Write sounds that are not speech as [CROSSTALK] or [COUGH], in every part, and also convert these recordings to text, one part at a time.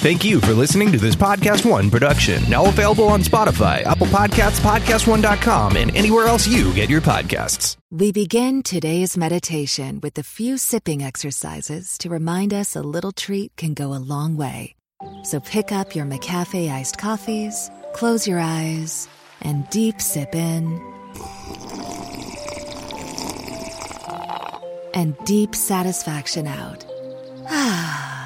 Thank you for listening to this Podcast One production. Now available on Spotify, Apple Podcasts, PodcastOne.com, and anywhere else you get your podcasts. We begin today's meditation with a few sipping exercises to remind us a little treat can go a long way. So pick up your McCafe iced coffees, close your eyes, and deep sip in. And deep satisfaction out. [SIGHS] Ah.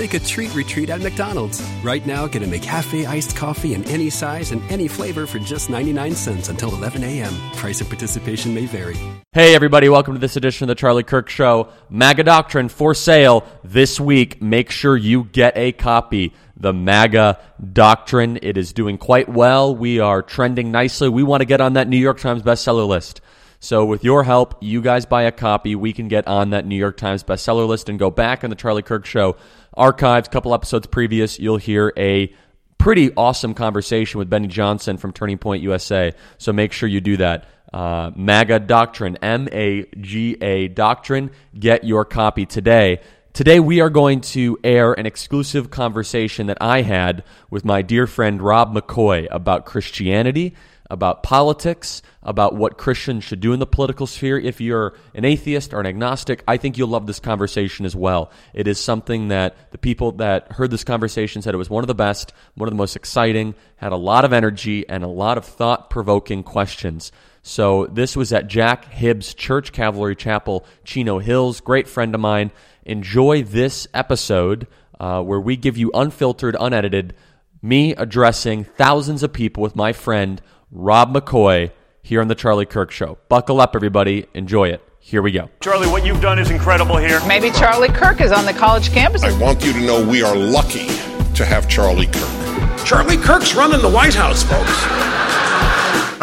Take a treat retreat at McDonald's. Right now, get a McCafe iced coffee in any size and any flavor for just 99 cents until 11 a.m. Price of participation may vary. Hey, everybody, welcome to this edition of the Charlie Kirk Show. MAGA Doctrine for sale this week. Make sure you get a copy. The MAGA Doctrine. It is doing quite well. We are trending nicely. We want to get on that New York Times bestseller list. So, with your help, you guys buy a copy. We can get on that New York Times bestseller list and go back on the Charlie Kirk Show archives, a couple episodes previous. You'll hear a pretty awesome conversation with Benny Johnson from Turning Point USA. So make sure you do that. Uh, MAGA Doctrine, M A G A Doctrine. Get your copy today. Today, we are going to air an exclusive conversation that I had with my dear friend Rob McCoy about Christianity about politics, about what Christians should do in the political sphere. If you're an atheist or an agnostic, I think you'll love this conversation as well. It is something that the people that heard this conversation said it was one of the best, one of the most exciting, had a lot of energy, and a lot of thought provoking questions. So this was at Jack Hibbs Church, Calvary Chapel, Chino Hills. Great friend of mine. Enjoy this episode uh, where we give you unfiltered, unedited, me addressing thousands of people with my friend Rob McCoy here on the Charlie Kirk Show. Buckle up, everybody. Enjoy it. Here we go. Charlie, what you've done is incredible here. Maybe Charlie Kirk is on the college campus. I want you to know we are lucky to have Charlie Kirk. Charlie Kirk's running the White House, folks.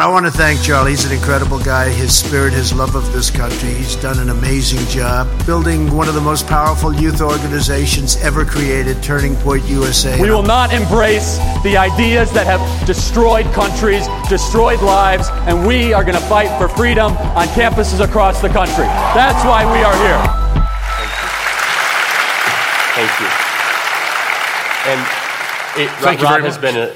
I want to thank Charlie. He's an incredible guy. His spirit, his love of this country. He's done an amazing job building one of the most powerful youth organizations ever created, Turning Point USA. We will not embrace the ideas that have destroyed countries, destroyed lives, and we are going to fight for freedom on campuses across the country. That's why we are here. Thank you. Thank you. And it, Thank Rob, you has been a,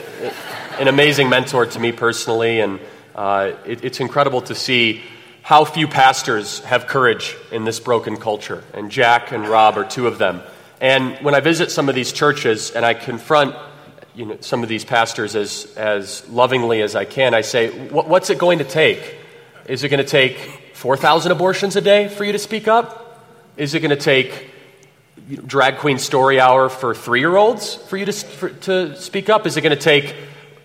an amazing mentor to me personally, and uh, it, it's incredible to see how few pastors have courage in this broken culture. And Jack and Rob are two of them. And when I visit some of these churches and I confront you know, some of these pastors as, as lovingly as I can, I say, What's it going to take? Is it going to take 4,000 abortions a day for you to speak up? Is it going to take drag queen story hour for three year olds for you to, for, to speak up? Is it going to take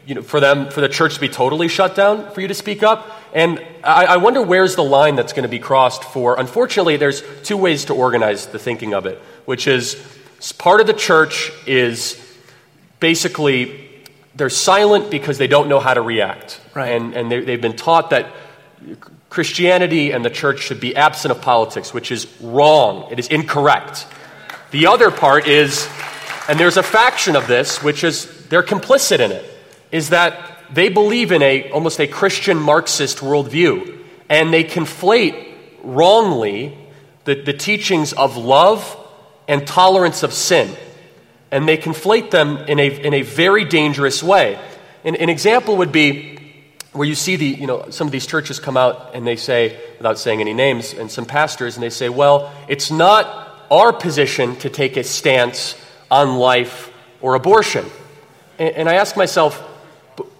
you know, for them, for the church to be totally shut down for you to speak up? And I, I wonder where's the line that's going to be crossed for. Unfortunately, there's two ways to organize the thinking of it, which is part of the church is basically they're silent because they don't know how to react. Right. And, and they, they've been taught that Christianity and the church should be absent of politics, which is wrong. It is incorrect. The other part is, and there's a faction of this, which is they're complicit in it is that they believe in a almost a Christian Marxist worldview, and they conflate wrongly the, the teachings of love and tolerance of sin. And they conflate them in a, in a very dangerous way. And, an example would be where you see the, you know, some of these churches come out and they say, without saying any names, and some pastors, and they say, well, it's not our position to take a stance on life or abortion. And, and I ask myself,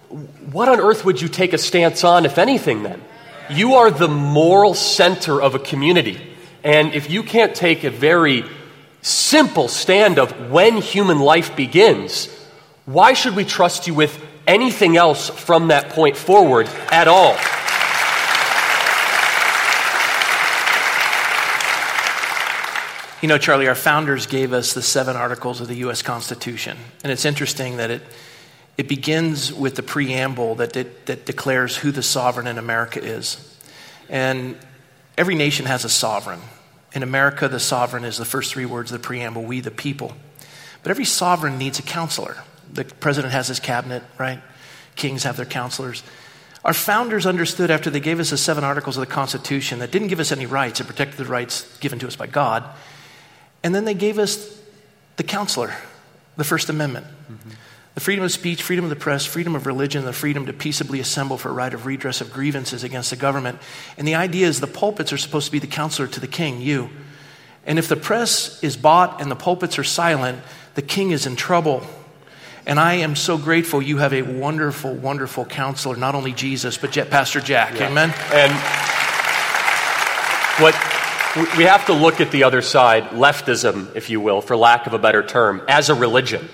what on earth would you take a stance on, if anything, then? You are the moral center of a community. And if you can't take a very simple stand of when human life begins, why should we trust you with anything else from that point forward at all? You know, Charlie, our founders gave us the seven articles of the U.S. Constitution. And it's interesting that it it begins with the preamble that, that, that declares who the sovereign in America is. And every nation has a sovereign. In America, the sovereign is the first three words of the preamble we, the people. But every sovereign needs a counselor. The president has his cabinet, right? Kings have their counselors. Our founders understood after they gave us the seven articles of the Constitution that didn't give us any rights, it protected the rights given to us by God. And then they gave us the counselor, the First Amendment. Mm-hmm. The freedom of speech, freedom of the press, freedom of religion, the freedom to peaceably assemble for a right of redress of grievances against the government. And the idea is the pulpits are supposed to be the counselor to the king, you. And if the press is bought and the pulpits are silent, the king is in trouble. And I am so grateful you have a wonderful, wonderful counselor, not only Jesus, but Pastor Jack. Yeah. Amen. And what we have to look at the other side, leftism, if you will, for lack of a better term, as a religion.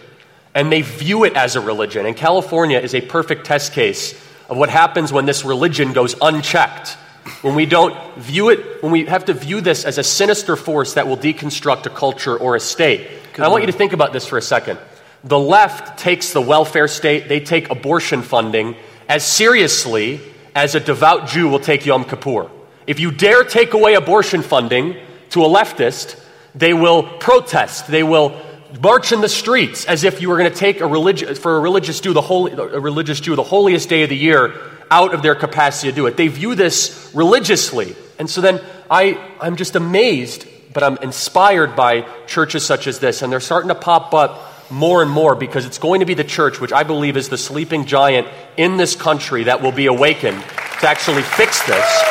And they view it as a religion. And California is a perfect test case of what happens when this religion goes unchecked. When we don't view it, when we have to view this as a sinister force that will deconstruct a culture or a state. I want you to think about this for a second. The left takes the welfare state, they take abortion funding as seriously as a devout Jew will take Yom Kippur. If you dare take away abortion funding to a leftist, they will protest, they will march in the streets as if you were going to take a religious for a religious Jew the holy, a religious Jew the holiest day of the year out of their capacity to do it. They view this religiously. And so then I, I'm just amazed, but I'm inspired by churches such as this, and they're starting to pop up more and more because it's going to be the church, which I believe is the sleeping giant in this country, that will be awakened to actually fix this.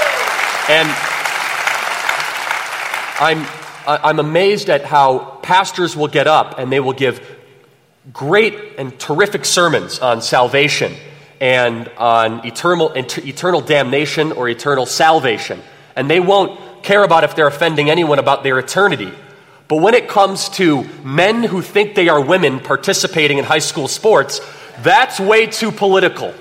And I'm, I'm amazed at how pastors will get up and they will give great and terrific sermons on salvation and on eternal, eternal damnation or eternal salvation. And they won't care about if they're offending anyone about their eternity. But when it comes to men who think they are women participating in high school sports, that's way too political.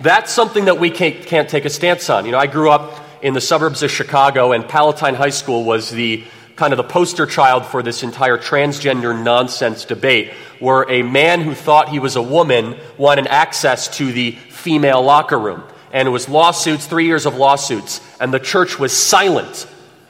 That's something that we can't, can't take a stance on. You know, I grew up in the suburbs of Chicago, and Palatine High School was the kind of the poster child for this entire transgender nonsense debate, where a man who thought he was a woman wanted access to the female locker room. And it was lawsuits, three years of lawsuits, and the church was silent.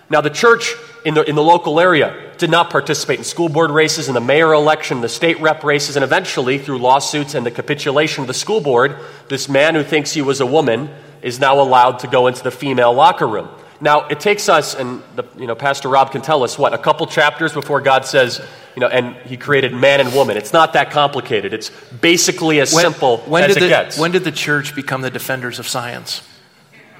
Now, the church in the, in the local area did not participate in school board races, in the mayor election, the state rep races, and eventually, through lawsuits and the capitulation of the school board, this man who thinks he was a woman is now allowed to go into the female locker room. Now, it takes us, and the, you know, Pastor Rob can tell us, what, a couple chapters before God says, you know, and he created man and woman. It's not that complicated. It's basically as when, simple when as did it the, gets. When did the church become the defenders of science?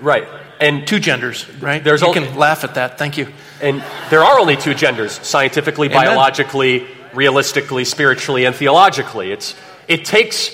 Right. And two genders, right? There's you only, can laugh at that. Thank you. And there are only two genders scientifically, Amen. biologically, realistically, spiritually, and theologically. It's, it takes,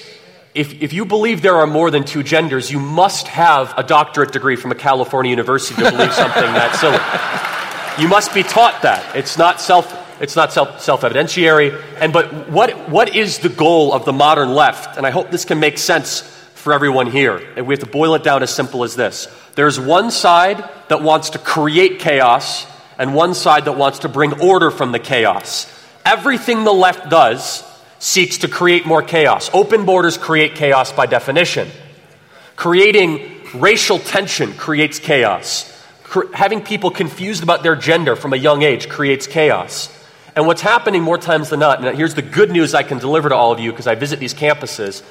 if, if you believe there are more than two genders, you must have a doctorate degree from a California university to believe something that silly. You must be taught that. It's not self. It's not self, self-evidentiary. And but what, what is the goal of the modern left? And I hope this can make sense for everyone here. And we have to boil it down as simple as this. There's one side that wants to create chaos and one side that wants to bring order from the chaos. Everything the left does seeks to create more chaos. Open borders create chaos by definition. Creating racial tension creates chaos. having people confused about their gender from a young age creates chaos. And what's happening more times than not, and here's the good news I can deliver to all of you because I visit these campuses,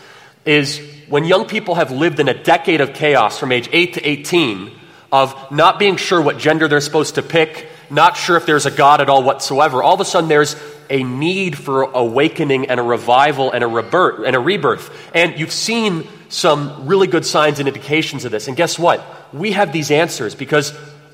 is when young people have lived in a decade of chaos from age 8 to 18, of not being sure what gender they're supposed to pick, not sure if there's a God at all whatsoever, all of a sudden there's a need for awakening and a revival and a rebirth. And, a rebirth. and you've seen some really good signs and indications of this. And guess what? We have these answers because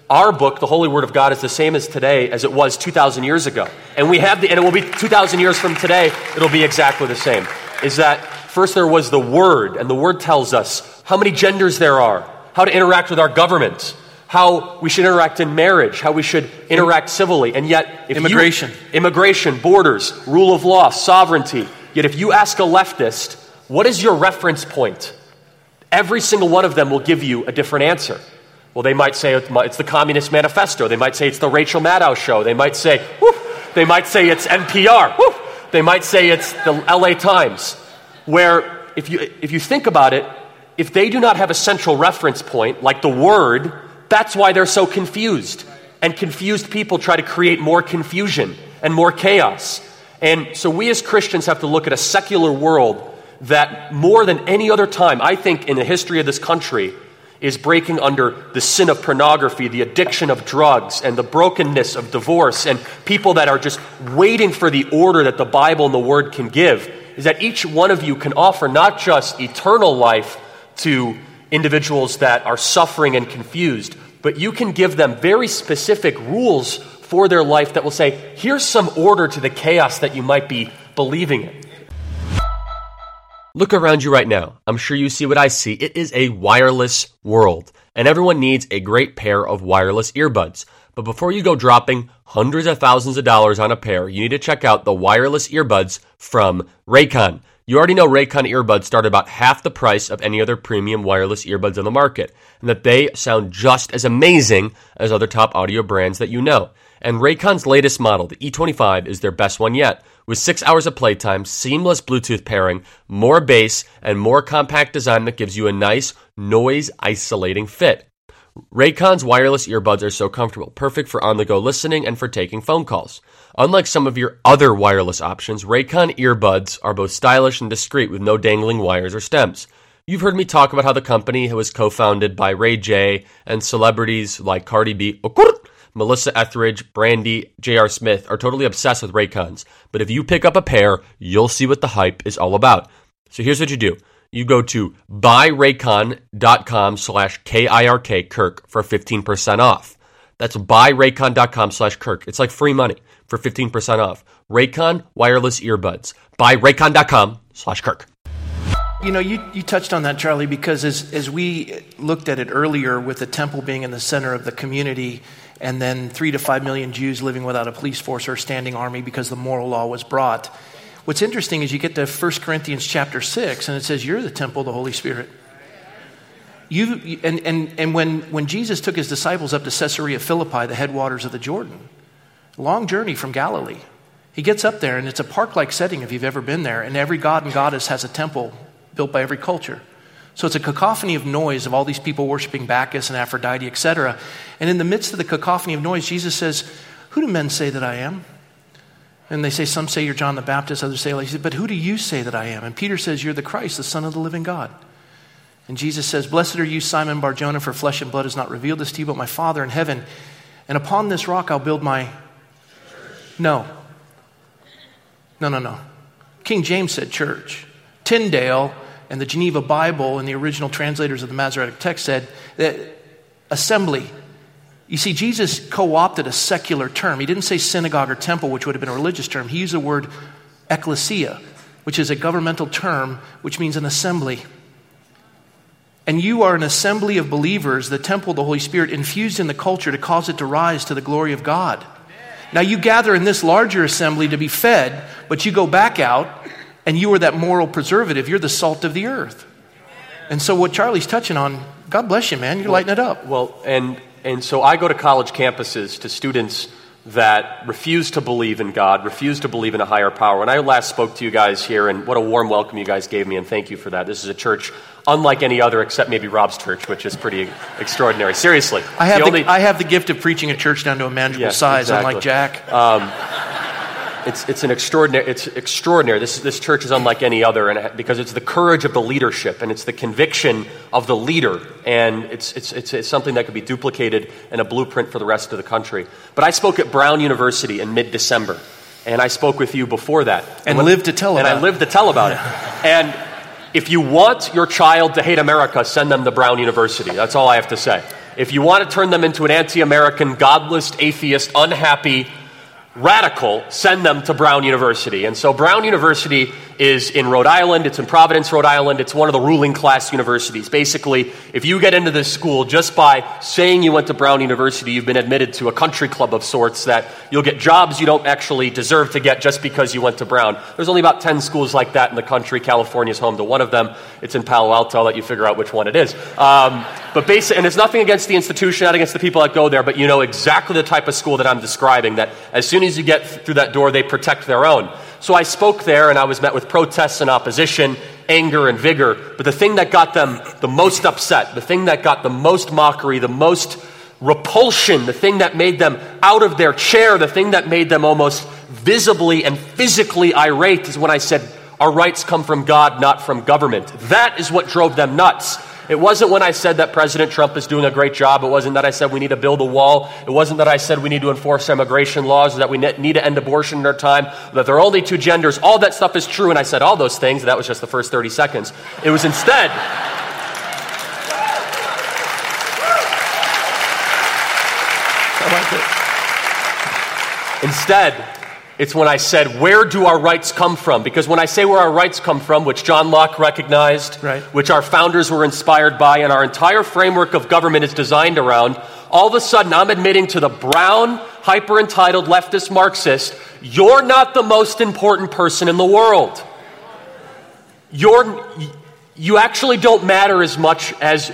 our book, the Holy Word of God, is the same as today as it was 2,000 years ago. And we have the, and it will be 2,000 years from today, it'll be exactly the same. Is that first there was the Word, and the Word tells us how many genders there are, how to interact with our government, how we should interact in marriage, how we should interact civilly. And yet, immigration, you, immigration, borders, rule of law, sovereignty. Yet, if you ask a leftist, what is your reference point? Every single one of them will give you a different answer. Well, they might say it's the Communist Manifesto. They might say it's the Rachel Maddow Show. They might say, they might say it's NPR. They might say it's the LA Times. Where, if you, if you think about it, if they do not have a central reference point, like the word, that's why they're so confused. And confused people try to create more confusion and more chaos. And so we as Christians have to look at a secular world that more than any other time, I think, in the history of this country, is breaking under the sin of pornography, the addiction of drugs, and the brokenness of divorce, and people that are just waiting for the order that the Bible and the Word can give, is that each one of you can offer not just eternal life to individuals that are suffering and confused, but you can give them very specific rules for their life that will say, here's some order to the chaos that you might be believing in. Look around you right now. I'm sure you see what I see. It is a wireless world, and everyone needs a great pair of wireless earbuds. But before you go dropping hundreds of thousands of dollars on a pair, you need to check out the wireless earbuds from Raycon. You already know Raycon earbuds start about half the price of any other premium wireless earbuds on the market, and that they sound just as amazing as other top audio brands that you know. And Raycon's latest model, the E25, is their best one yet with six hours of playtime, seamless Bluetooth pairing, more bass, and more compact design that gives you a nice, noise isolating fit. Raycon's wireless earbuds are so comfortable, perfect for on the go listening and for taking phone calls. Unlike some of your other wireless options, Raycon earbuds are both stylish and discreet with no dangling wires or stems. You've heard me talk about how the company was co founded by Ray J and celebrities like Cardi B, Melissa Etheridge, Brandy, J.R. Smith are totally obsessed with Raycons. But if you pick up a pair, you'll see what the hype is all about. So here's what you do. You go to buyraycon.com slash K-I-R-K, Kirk, for 15% off. That's buyraycon.com slash Kirk. It's like free money for 15% off. Raycon wireless earbuds. Buyraycon.com slash Kirk. You know, you, you touched on that, Charlie, because as, as we looked at it earlier with the temple being in the center of the community, and then three to five million Jews living without a police force or standing army because the moral law was brought. What's interesting is you get to 1 Corinthians chapter 6, and it says, You're the temple of the Holy Spirit. You, and and, and when, when Jesus took his disciples up to Caesarea Philippi, the headwaters of the Jordan, long journey from Galilee, he gets up there, and it's a park like setting if you've ever been there, and every god and goddess has a temple built by every culture. So it's a cacophony of noise of all these people worshiping Bacchus and Aphrodite, etc. And in the midst of the cacophony of noise, Jesus says, Who do men say that I am? And they say, Some say you're John the Baptist, others say, like, But who do you say that I am? And Peter says, You're the Christ, the Son of the living God. And Jesus says, Blessed are you, Simon Barjona, for flesh and blood has not revealed this to you, but my Father in heaven. And upon this rock I'll build my. No. No, no, no. King James said church. Tyndale and the Geneva Bible and the original translators of the Masoretic text said that assembly. You see, Jesus co opted a secular term. He didn't say synagogue or temple, which would have been a religious term. He used the word ecclesia, which is a governmental term, which means an assembly. And you are an assembly of believers, the temple of the Holy Spirit, infused in the culture to cause it to rise to the glory of God. Now, you gather in this larger assembly to be fed, but you go back out and you are that moral preservative. You're the salt of the earth. And so, what Charlie's touching on, God bless you, man. You're lighting it up. Well, and, and so I go to college campuses to students that refuse to believe in God, refuse to believe in a higher power. When I last spoke to you guys here, and what a warm welcome you guys gave me, and thank you for that. This is a church unlike any other, except maybe Rob's church, which is pretty extraordinary. Seriously. I have, the, only, I have the gift of preaching a church down to a manageable yes, size, exactly. unlike Jack. Um, it's, it's an extraordinary, it's extraordinary. This, this church is unlike any other and because it's the courage of the leadership and it's the conviction of the leader. And it's, it's, it's, it's something that could be duplicated in a blueprint for the rest of the country. But I spoke at Brown University in mid December. And I spoke with you before that. And, lived to tell about it. And I lived to tell about it. And if you want your child to hate America, send them to Brown University. That's all I have to say. If you want to turn them into an anti American, godless, atheist, unhappy, radical, send them to Brown University. And so Brown University is in Rhode Island. It's in Providence, Rhode Island. It's one of the ruling class universities. Basically, if you get into this school just by saying you went to Brown University, you've been admitted to a country club of sorts that you'll get jobs you don't actually deserve to get just because you went to Brown. There's only about 10 schools like that in the country. California's home to one of them. It's in Palo Alto. I'll let you figure out which one it is. Um, but basically, and it's nothing against the institution, not against the people that go there, but you know exactly the type of school that I'm describing that as soon as you get through that door, they protect their own. So I spoke there and I was met with protests and opposition, anger and vigor. But the thing that got them the most upset, the thing that got the most mockery, the most repulsion, the thing that made them out of their chair, the thing that made them almost visibly and physically irate is when I said, Our rights come from God, not from government. That is what drove them nuts. It wasn't when I said that President Trump is doing a great job. It wasn't that I said we need to build a wall. It wasn't that I said we need to enforce immigration laws, or that we need to end abortion in our time, that there are only two genders. All that stuff is true, and I said all those things. That was just the first 30 seconds. It was instead. [LAUGHS] Instead, it's when I said, Where do our rights come from? Because when I say where our rights come from, which John Locke recognized, right. which our founders were inspired by, and our entire framework of government is designed around, all of a sudden I'm admitting to the brown, hyper entitled leftist Marxist, you're not the most important person in the world. You're, you actually don't matter as much as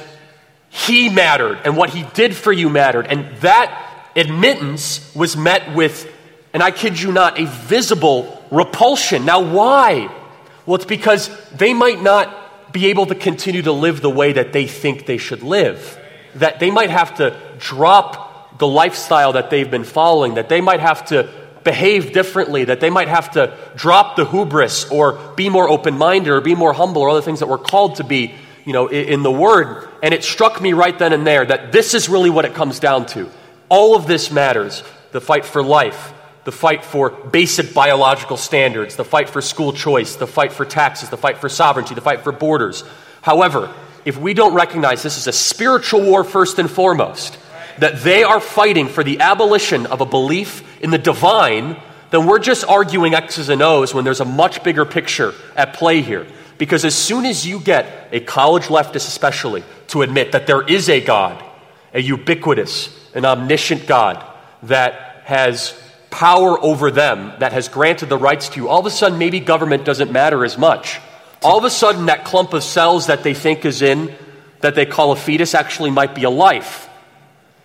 he mattered and what he did for you mattered. And that admittance was met with and I kid you not, a visible repulsion. Now, why? Well, it's because they might not be able to continue to live the way that they think they should live. That they might have to drop the lifestyle that they've been following, that they might have to behave differently, that they might have to drop the hubris or be more open minded or be more humble or other things that we're called to be, you know, in the Word. And it struck me right then and there that this is really what it comes down to. All of this matters the fight for life, the fight for basic biological standards, the fight for school choice, the fight for taxes, the fight for sovereignty, the fight for borders. However, if we don't recognize this is a spiritual war first and foremost, that they are fighting for the abolition of a belief in the divine, then we're just arguing X's and O's when there's a much bigger picture at play here. Because as soon as you get a college leftist, especially, to admit that there is a God, a ubiquitous, an omniscient God that has power over them that has granted the rights to you, all of a sudden maybe government doesn't matter as much. All of a sudden, that clump of cells that they think is in, that they call a fetus, actually might be a life.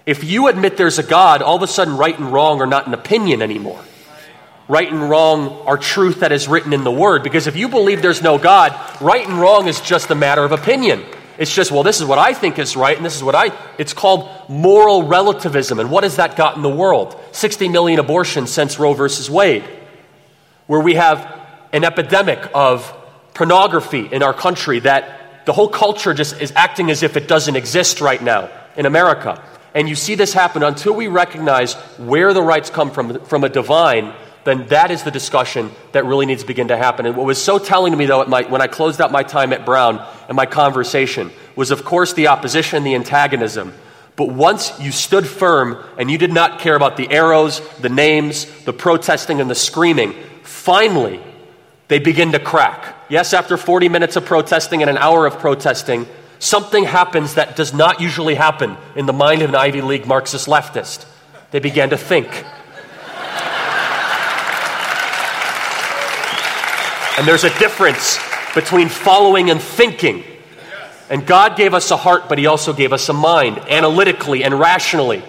If you admit there's a God, all of a sudden, right and wrong are not an opinion anymore. Right and wrong are truth that is written in the Word. Because if you believe there's no God, right and wrong is just a matter of opinion. It's just, well, this is what I think is right, and this is what I. It's called moral relativism. And what has that got in the world? 60 million abortions since Roe versus Wade, where we have an epidemic of pornography in our country that the whole culture just is acting as if it doesn't exist right now in America. And you see this happen until we recognize where the rights come from, from a divine then that is the discussion that really needs to begin to happen. And what was so telling to me, though, my, when I closed out my time at Brown and my conversation, was of course the opposition, the antagonism. But once you stood firm and you did not care about the arrows, the names, the protesting, and the screaming, finally they begin to crack. Yes, after 40 minutes of protesting and an hour of protesting, something happens that does not usually happen in the mind of an Ivy League Marxist leftist. They began to think. And there's a difference between following and thinking. And God gave us a heart, but He also gave us a mind, analytically and rationally.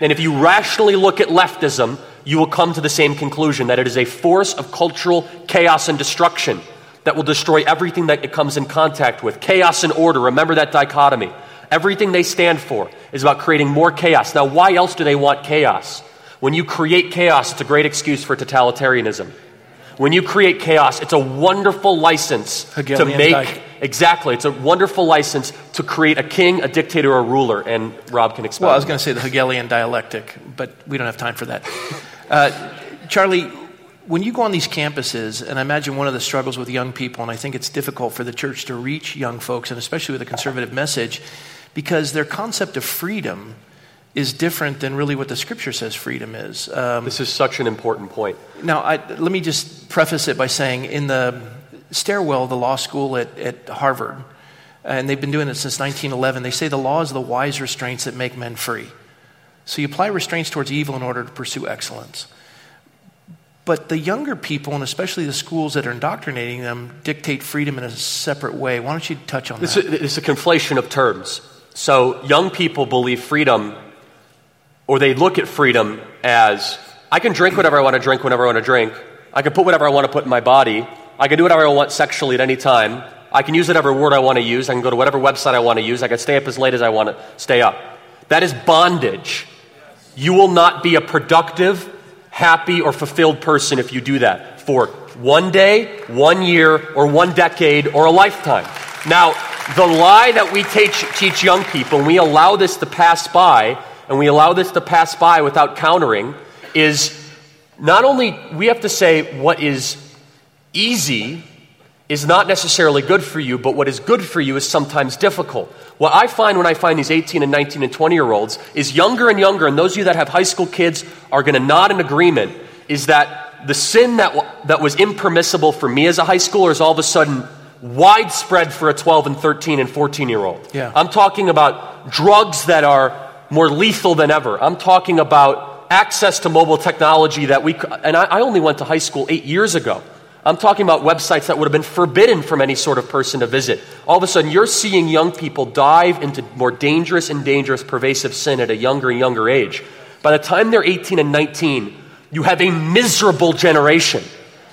And if you rationally look at leftism, you will come to the same conclusion that it is a force of cultural chaos and destruction that will destroy everything that it comes in contact with. Chaos and order, remember that dichotomy. Everything they stand for is about creating more chaos. Now, why else do they want chaos? When you create chaos, it's a great excuse for totalitarianism. When you create chaos, it's a wonderful license to make. Exactly. It's a wonderful license to create a king, a dictator, a ruler. And Rob can explain. Well, I was going to say the Hegelian dialectic, but we don't have time for that. Uh, Charlie, when you go on these campuses, and I imagine one of the struggles with young people, and I think it's difficult for the church to reach young folks, and especially with a conservative message, because their concept of freedom is different than really what the scripture says freedom is. Um, this is such an important point. Now, I, let me just preface it by saying in the stairwell of the law school at, at Harvard, and they've been doing it since 1911, they say the law is the wise restraints that make men free. So you apply restraints towards evil in order to pursue excellence. But the younger people, and especially the schools that are indoctrinating them, dictate freedom in a separate way. Why don't you touch on this that? It's a conflation of terms. So young people believe freedom or they look at freedom as I can drink whatever I want to drink whenever I want to drink. I can put whatever I want to put in my body. I can do whatever I want sexually at any time. I can use whatever word I want to use. I can go to whatever website I want to use. I can stay up as late as I want to stay up. That is bondage. You will not be a productive, happy, or fulfilled person if you do that for one day, one year, or one decade, or a lifetime. Now, the lie that we teach, teach young people, and we allow this to pass by, and we allow this to pass by without countering, is not only we have to say what is easy is not necessarily good for you, but what is good for you is sometimes difficult. What I find when I find these 18 and 19 and 20 year olds is younger and younger, and those of you that have high school kids are going to nod in agreement, is that the sin that, w- that was impermissible for me as a high schooler is all of a sudden widespread for a 12 and 13 and 14 year old. Yeah. I'm talking about drugs that are more lethal than ever. I'm talking about access to mobile technology that we, and I, only went to high school eight years ago. I'm talking about websites that would have been forbidden from any sort of person to visit. All of a sudden, you're seeing young people dive into more dangerous and dangerous pervasive sin at a younger and younger age. By the time they're 18 and 19, you have a miserable generation.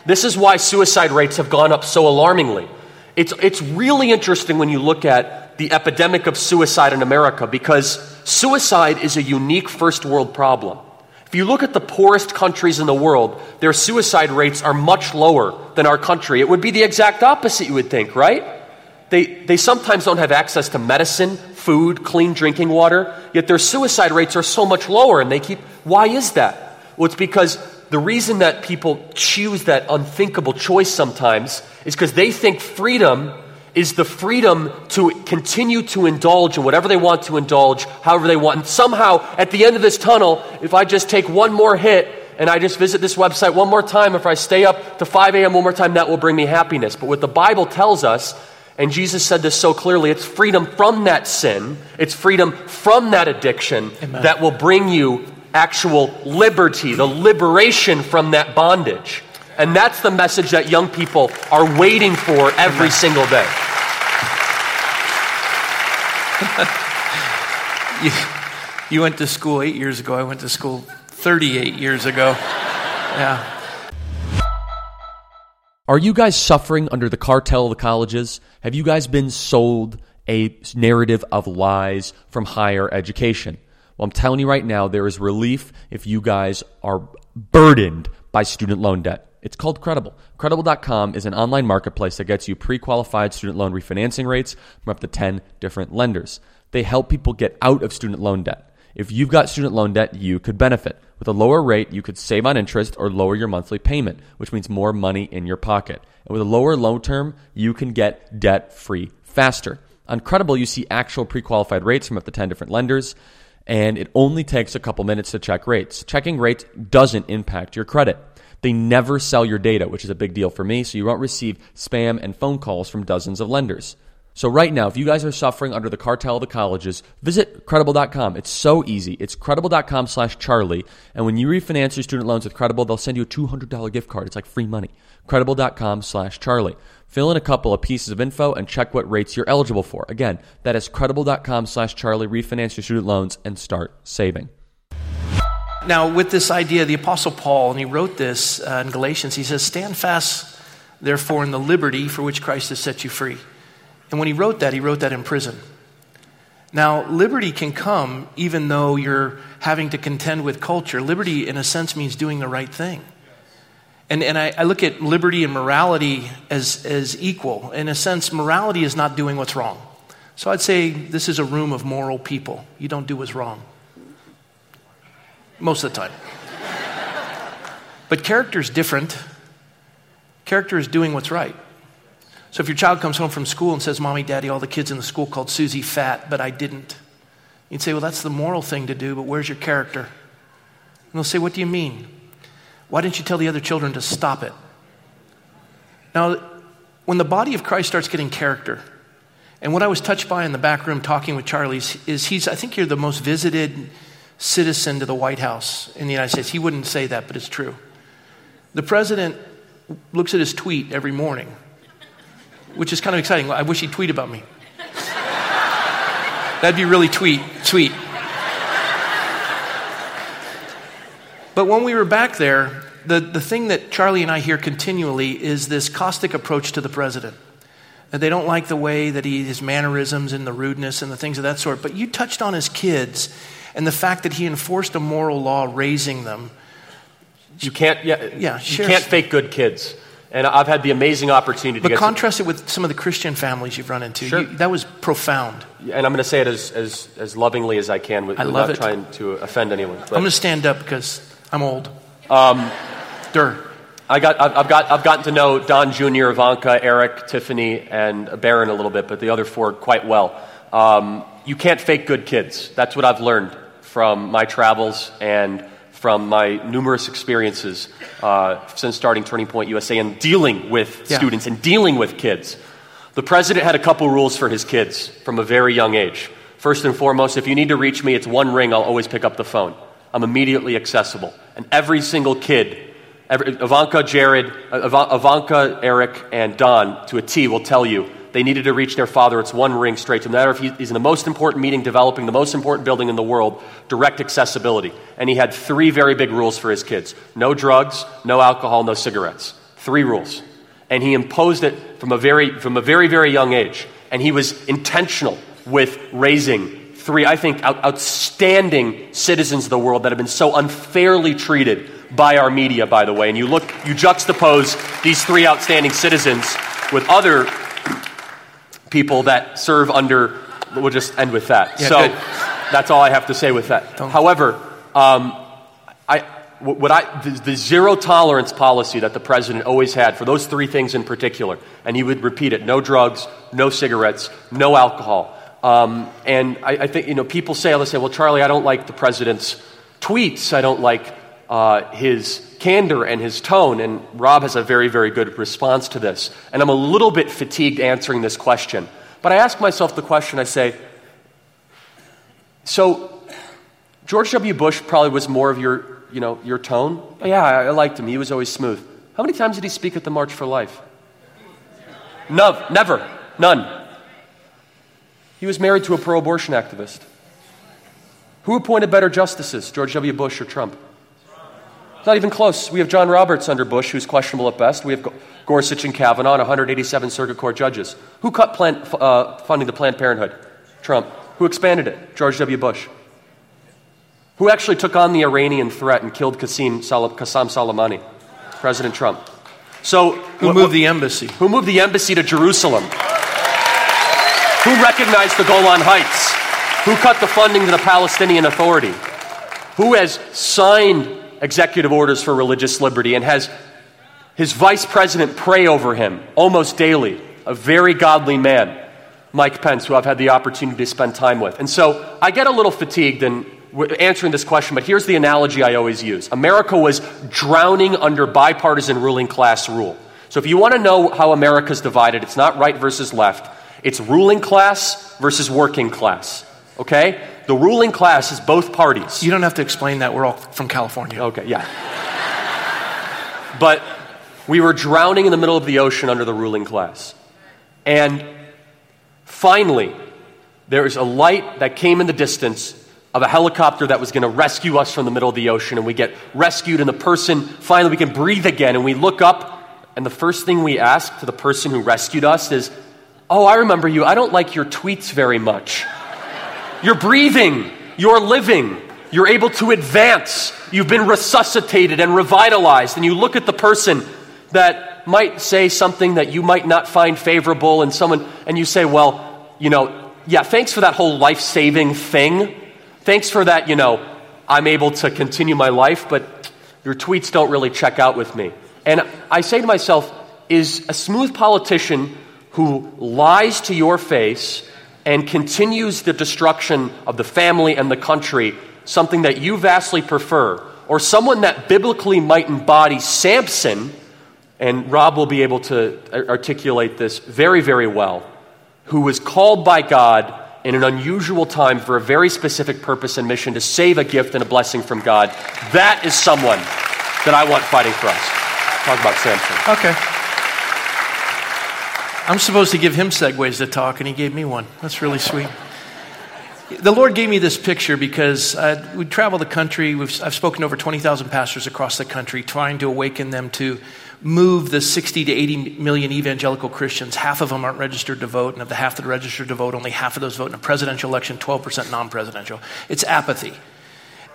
This is why suicide rates have gone up so alarmingly. It's, it's really interesting when you look at the epidemic of suicide in America because suicide is a unique first world problem. If you look at the poorest countries in the world, their suicide rates are much lower than our country. It would be the exact opposite, you would think, right? They, they sometimes don't have access to medicine, food, clean drinking water, yet their suicide rates are so much lower, and they keep. Why is that? Well, it's because the reason that people choose that unthinkable choice sometimes is because they think freedom is the freedom to continue to indulge in whatever they want to indulge, however they want. And somehow, at the end of this tunnel, if I just take one more hit and I just visit this website one more time, if I stay up to 5 a.m. one more time, that will bring me happiness. But what the Bible tells us, and Jesus said this so clearly, it's freedom from that sin, it's freedom from that addiction Amen. that will bring you actual liberty, the liberation from that bondage. And that's the message that young people are waiting for every single day. [LAUGHS] you, you went to school eight years ago. I went to school 38 years ago. Yeah. Are you guys suffering under the cartel of the colleges? Have you guys been sold a narrative of lies from higher education? Well, I'm telling you right now, there is relief if you guys are burdened by student loan debt. It's called Credible. Credible.com is an online marketplace that gets you pre qualified student loan refinancing rates from up to 10 different lenders. They help people get out of student loan debt. If you've got student loan debt, you could benefit. With a lower rate, you could save on interest or lower your monthly payment, which means more money in your pocket. And with a lower loan term, you can get debt free faster. On Credible, you see actual pre qualified rates from up to 10 different lenders, and it only takes a couple minutes to check rates. Checking rates doesn't impact your credit. They never sell your data, which is a big deal for me, so you won't receive spam and phone calls from dozens of lenders. So right now, if you guys are suffering under the cartel of the colleges, visit credible.com. It's so easy. It's credible.com slash Charlie. And when you refinance your student loans with Credible, they'll send you a $200 gift card. It's like free money. Credible.com slash Charlie. Fill in a couple of pieces of info and check what rates you're eligible for. Again, that is credible.com slash Charlie. Refinance your student loans and start saving. Now, with this idea, the Apostle Paul, and he wrote this uh, in Galatians, he says, Stand fast, therefore, in the liberty for which Christ has set you free. And when he wrote that, he wrote that in prison. Now, liberty can come even though you're having to contend with culture. Liberty, in a sense, means doing the right thing. And, and I, I look at liberty and morality as, as equal. In a sense, morality is not doing what's wrong. So I'd say this is a room of moral people. You don't do what's wrong most of the time. but character is different. Character is doing what's right. So if your child comes home from school and says, Mommy, Daddy, all the kids in the school called Susie fat, but I didn't. You'd say, Well, that's the moral thing to do, but where's your character? And they'll say, What do you mean? Why didn't you tell the other children to stop it? Now, when the body of Christ starts getting character, and what I was touched by in the back room talking with Charlie is he's, I think you're the most visited citizen to the White House in the United States. He wouldn't say that, but it's true. The president looks at his tweet every morning, which is kind of exciting. I wish he'd tweet about me. [LAUGHS] That'd be really tweet, sweet. But when we were back there, the, the thing that Charlie and I hear continually is this caustic approach to the president. That they don't like the way that he, his mannerisms and the rudeness and the things of that sort. But you touched on his kids and the fact that he enforced a moral law raising them. You can't, yeah, yeah you can't fake good kids. And I've had the amazing opportunity but to contrast it with some of the Christian families you've run into. Sure. You, that was profound. and I'm going to say it as, as, as lovingly as I can with, I without trying to offend anyone. I'm going to stand up because I'm old. Um, Dur. I got, I've, got, I've gotten to know Don Jr., Ivanka, Eric, Tiffany, and Barron a little bit, but the other four quite well. Um, you can't fake good kids. That's what I've learned from my travels and from my numerous experiences uh, since starting Turning Point USA and dealing with Yeah. students and dealing with kids. The president had a couple rules for his kids from a very young age. First and foremost, if you need to reach me, it's one ring, I'll always pick up the phone. I'm immediately accessible. And every single kid, every, Ivanka, Jared, uh, Ivanka, Eric, and Don, to a T, will tell you they needed to reach their father. It's one ring straight to. No matter if he's in the most important meeting, developing the most important building in the world, direct accessibility. And he had three very big rules for his kids no drugs, no alcohol, no cigarettes. Three rules and he imposed it from a very, from a very, very young age. And he was intentional with raising three, I think, out, outstanding citizens of the world that have been so unfairly treated by our media, by the way. And you look, you juxtapose these three outstanding citizens with other people that serve under. We'll just end with that. Yeah, so good. that's all I have to say with that. However, um, I, what I, the, the zero tolerance policy that the president always had for those three things in particular, and he would repeat it no drugs, no cigarettes, no alcohol. Um, and I, I think, you know, people say, they say, well, Charlie, I don't like the president's tweets. I don't like uh, his candor and his tone. And Rob has a very, very good response to this. And I'm a little bit fatigued answering this question. But I ask myself the question I say, so George W. Bush probably was more of your, you know, your tone. Oh, yeah, I, I liked him. He was always smooth. How many times did he speak at the March for Life? No, never. None. He was married to a pro abortion activist. Who appointed better justices, George W. Bush or Trump? Not even close. We have John Roberts under Bush, who's questionable at best. We have Gorsuch and Kavanaugh, and 187 Circuit Court judges. Who cut plan, uh, funding to Planned Parenthood? Trump. Who expanded it? George W. Bush. Who actually took on the Iranian threat and killed Qasem, Sal- Soleimani? President Trump. So, Who moved the embassy? Who moved the embassy to Jerusalem? Who recognized the Golan Heights? Who cut the funding to the Palestinian Authority? Who has signed executive orders for religious liberty and has his vice president pray over him almost daily? A very godly man, Mike Pence, who I've had the opportunity to spend time with. And so I get a little fatigued in answering this question, but here's the analogy I always use America was drowning under bipartisan ruling class rule. So if you want to know how America's divided, it's not right versus left. It's ruling class versus working class. Okay? The ruling class is both parties. You don't have to explain that. We're all from California. Okay, yeah. But we were drowning in the middle of the ocean under the ruling class. And finally, there is a light that came in the distance of a helicopter that was going to rescue us from the middle of the ocean. And we get rescued, and the person finally we can breathe again. And we look up, and the first thing we ask to the person who rescued us is, Oh, I remember you. I don't like your tweets very much. You're breathing, you're living, you're able to advance, you've been resuscitated and revitalized. And you look at the person that might say something that you might not find favorable, and someone, and you say, Well, you know, yeah, thanks for that whole life saving thing. Thanks for that, you know, I'm able to continue my life, but your tweets don't really check out with me. And I say to myself, is a smooth politician who lies to your face and continues the destruction of the family and the country something that you vastly prefer, or someone that biblically might embody Samson, and Rob will be able to articulate this very, very well, who was called by God in an unusual time for a very specific purpose and mission to save a gift and a blessing from God. That is someone that I want fighting for us. Talk about Samson. Okay. I'm supposed to give him segues to talk, and he gave me one. That's really sweet. The Lord gave me this picture because uh, we travel the country. We've, I've spoken to over 20,000 pastors across the country, trying to awaken them to move the 60 to 80 million evangelical Christians. Half of them aren't registered to vote, and of the half that are registered to vote, only half of those vote in a presidential election, 12% non presidential. It's apathy.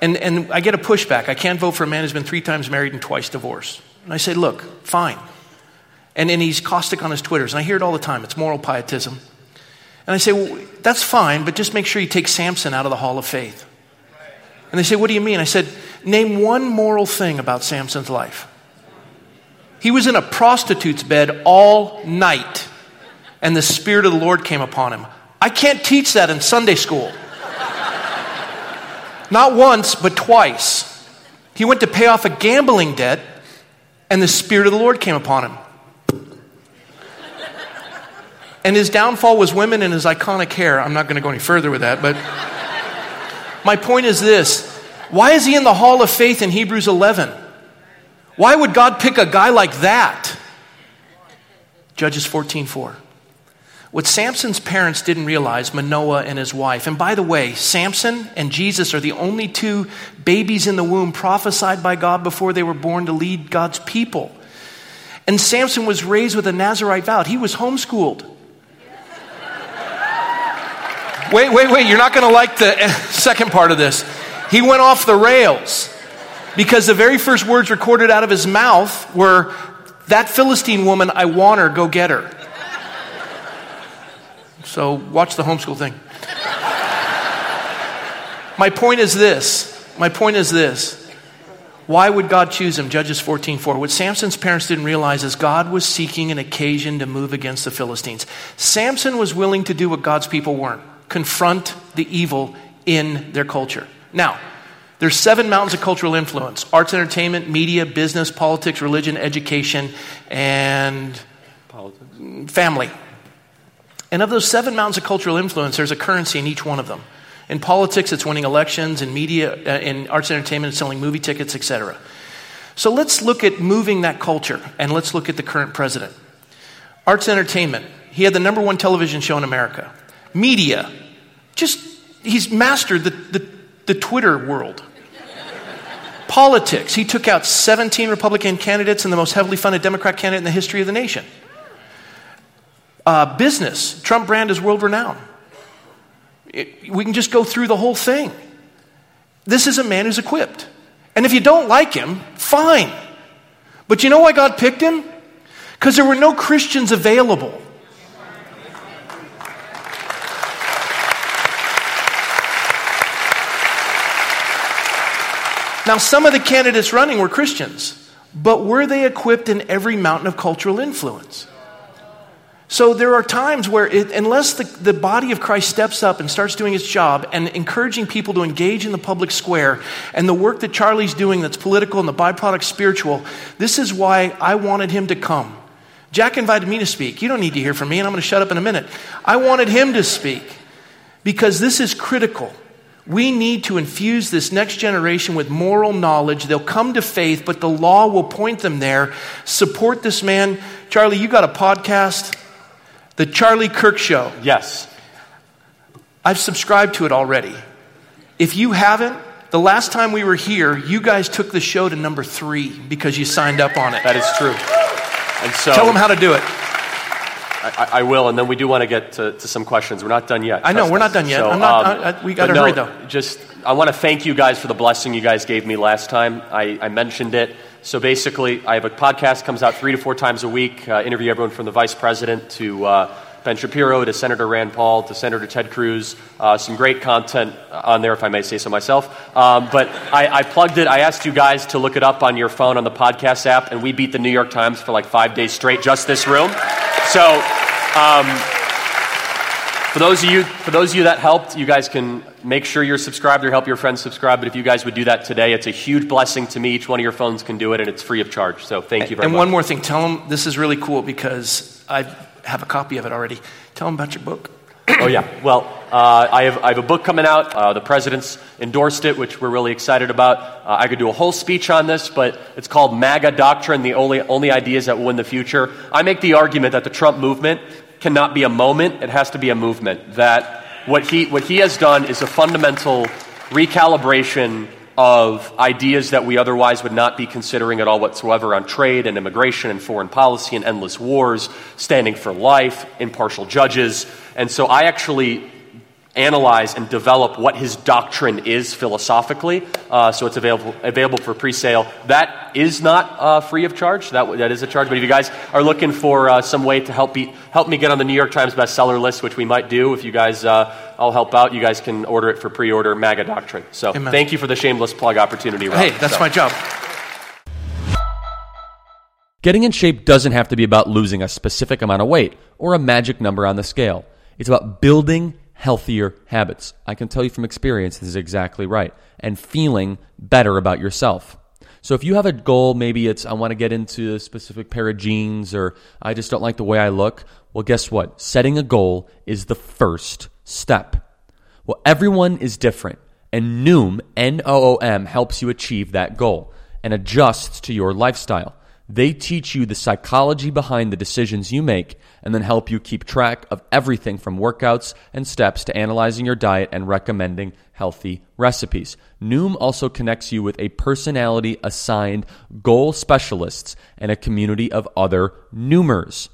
And, and I get a pushback. I can't vote for a man who's been three times married and twice divorced. And I say, look, fine. And, then he's caustic on his Twitters. And I hear it all the time. It's moral pietism. And I say, well, that's fine, but just make sure you take Samson out of the hall of faith. And they say, what do you mean? I said, name one moral thing about Samson's life. He was in a prostitute's bed all night, and the Spirit of the Lord came upon him. I can't teach that in Sunday school. Not once, but twice. He went to pay off a gambling debt, and the Spirit of the Lord came upon him. And his downfall was women and his iconic hair. I'm not going to go any further with that, but my point is this why is he in the hall of faith in Hebrews 11? Why would God pick a guy like that? Judges 14:4. What Samson's parents didn't realize, Manoah and his wife, and by the way, Samson and Jesus are the only two babies in the womb prophesied by God before they were born to lead God's people. And Samson was raised with a Nazarite vow. He was homeschooled. Wait, wait, wait. You're not going to like the [LAUGHS] second part of this. He went off the rails because the very first words recorded out of his mouth were, That Philistine woman, I want her, go get her. So watch the homeschool thing. My point is this. My point is this. Why would God choose him? Judges 14:4. What Samson's parents didn't realize is God was seeking an occasion to move against the Philistines. Samson was willing to do what God's people weren't. Confront the evil in their culture. Now, there's seven mountains of cultural influence arts, entertainment, media, business, politics, religion, education, and politics. family. And of those seven mountains of cultural influence, there's a currency in each one of them. In politics, it's winning elections. In media, uh, in arts and entertainment, it's selling movie tickets, etc. So let's look at moving that culture, and let's look at the current president. Arts entertainment. He had the number one television show in America. Media. Just, he's mastered the, the the Twitter world. Politics. He took out 17 Republican candidates and the most heavily funded Democrat candidate in the history of the nation. Uh, business. Trump brand is world renowned. It, we can just go through the whole thing. This is a man who's equipped. And if you don't like him, fine. But you know why God picked him? Because there were no Christians available. Now, some of the candidates running were Christians, but were they equipped in every mountain of cultural influence? So there are times where, it, unless the, the body of Christ steps up and starts doing its job and encouraging people to engage in the public square and the work that Charlie's doing that's political and the byproduct spiritual, this is why I wanted him to come. Jack invited me to speak. You don't need to hear from me, and I'm going to shut up in a minute. I wanted him to speak because this is critical. We need to infuse this next generation with moral knowledge. They'll come to faith, but the law will point them there. Support this man. Charlie, you got a podcast? The Charlie Kirk Show. Yes. I've subscribed to it already. If you haven't, the last time we were here, you guys took the show to number three because you signed up on it. That is true. And so, Tell them how to do it. I, I, will, and then we do want to get to, to, some questions. We're not done yet. I know we're not done yet. So, not, um, I, we got to no, hurry though. Just, I want to thank you guys for the blessing you guys gave me last time. I, I mentioned it. So basically, I have a podcast comes out three to four times a week. Uh, interview everyone from the vice president to uh, Ben Shapiro to Senator Rand Paul to Senator Ted Cruz. Uh, some great content on there, if I may say so myself. Um, but I, I, plugged it. I asked you guys to look it up on your phone on the podcast app, and we beat the New York Times for like five days straight, just this room. So um, for those of you, for those of you that helped, you guys can make sure you're subscribed or help your friends subscribe. But if you guys would do that today, it's a huge blessing to me. Each one of your phones can do it, and it's free of charge. So thank you very and much. And one more thing, tell them this is really cool because I have a copy of it already. Tell them about your book. [COUGHS] oh yeah. Well, uh, I have I have a book coming out. Uh, the president's endorsed it, which we're really excited about. Uh, I could do a whole speech on this, but it's called MAGA Doctrine: The Only Only Ideas That Will Win the Future. I make the argument that the Trump movement cannot be a moment, it has to be a movement. That what he, what he has done is a fundamental recalibration of ideas that we otherwise would not be considering at all whatsoever on trade and immigration and foreign policy and endless wars, standing for life, impartial judges. And so I actually analyze and develop what his doctrine is philosophically. Uh, so it's available, available for pre sale. That is not uh, free of charge. That, that is a charge. But if you guys are looking for uh, some way to help, be, help me get on the New York Times bestseller list, which we might do, if you guys, uh, I'll help out, you guys can order it for pre order MAGA Doctrine. So Amen. thank you for the shameless plug opportunity, Rob. Hey, that's so. my job. Getting in shape doesn't have to be about losing a specific amount of weight or a magic number on the scale. It's about building healthier habits. I can tell you from experience this is exactly right. And feeling better about yourself. So if you have a goal, maybe it's I want to get into a specific pair of jeans or I just don't like the way I look. Well, guess what? Setting a goal is the first step. Well, everyone is different, and Noom, N O O M, helps you achieve that goal and adjusts to your lifestyle. They teach you the psychology behind the decisions you make and then help you keep track of everything from workouts and steps to analyzing your diet and recommending healthy recipes. Noom also connects you with a personality assigned goal specialists and a community of other Noomers.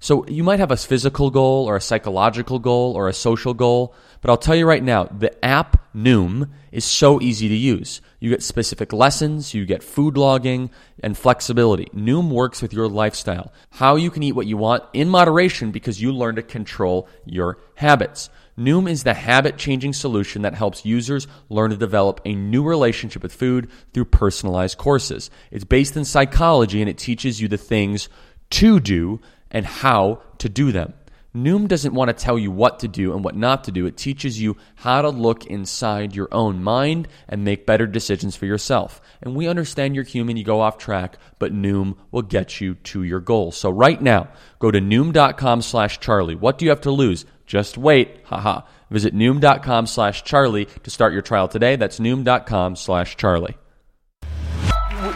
So you might have a physical goal or a psychological goal or a social goal, but I'll tell you right now, the app Noom is so easy to use. You get specific lessons, you get food logging, and flexibility. Noom works with your lifestyle, how you can eat what you want in moderation because you learn to control your habits. Noom is the habit changing solution that helps users learn to develop a new relationship with food through personalized courses. It's based in psychology and it teaches you the things to do and how to do them. Noom doesn't want to tell you what to do and what not to do. It teaches you how to look inside your own mind and make better decisions for yourself. And we understand you're human, you go off track, but Noom will get you to your goal. So right now, go to Noom.com slash Charlie. What do you have to lose? Just wait. Haha. Visit Noom.com slash Charlie to start your trial today. That's Noom.com slash Charlie.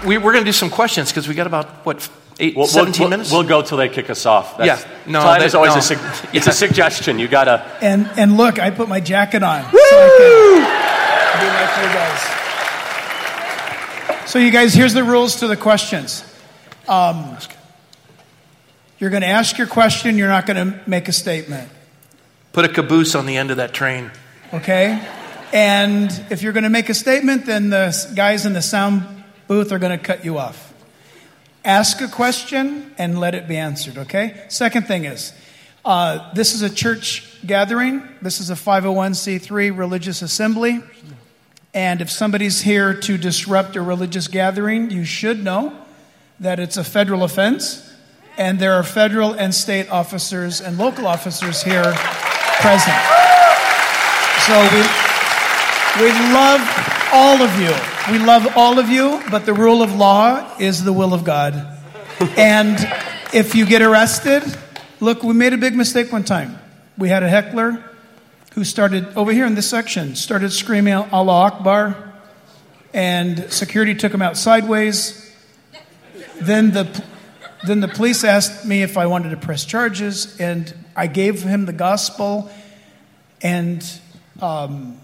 We're going to do some questions because we got about, what, eight, we'll, 17 we'll, minutes? We'll go till they kick us off. That's, yeah. No, time that, is always no. [LAUGHS] a, su- it's yeah. a suggestion. You got to. And, and look, I put my jacket on. Woo! So I can be like you guys. So, you guys, here's the rules to the questions. Um, you're going to ask your question, you're not going to make a statement. Put a caboose on the end of that train. Okay? And if you're going to make a statement, then the guys in the sound booth are going to cut you off. Ask a question and let it be answered, okay? Second thing is, uh, this is a church gathering. This is a 501c3 religious assembly. And if somebody's here to disrupt a religious gathering, you should know that it's a federal offense. And there are federal and state officers and local officers here present. So we, we love all of you. We love all of you, but the rule of law is the will of God. and if you get arrested, look, we made a big mistake one time. We had a heckler who started over here in this section, started screaming Allah Akbar, and security took him out sideways. Then the then the police asked me if I wanted to press charges, and I gave him the gospel, and um,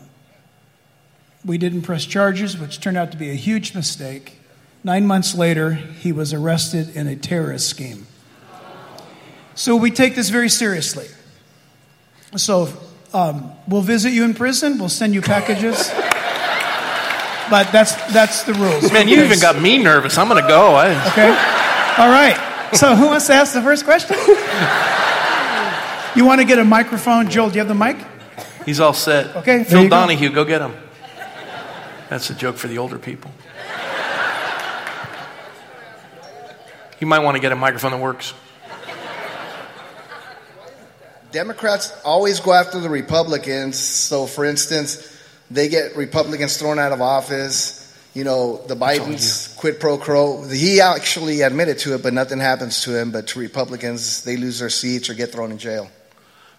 we didn't press charges, which turned out to be a huge mistake. Nine months later, he was arrested in a terrorist scheme. So we take this very seriously. So um, we'll visit you in prison, we'll send you packages. [LAUGHS] but that's, that's the rules. Man, you even got me nervous. I'm going to go. I... [LAUGHS] Okay. All right. So who wants to ask the first question? [LAUGHS] You want to get a microphone? Joel, do you have the mic? He's all set. Okay. Phil Donahue, go. go get him. That's a joke for the older people. You might want to get a microphone that works. Democrats always go after the Republicans. So, for instance, they get Republicans thrown out of office. You know, the Bidens quid pro quo. He actually admitted to it, but nothing happens to him. But to Republicans, they lose their seats or get thrown in jail.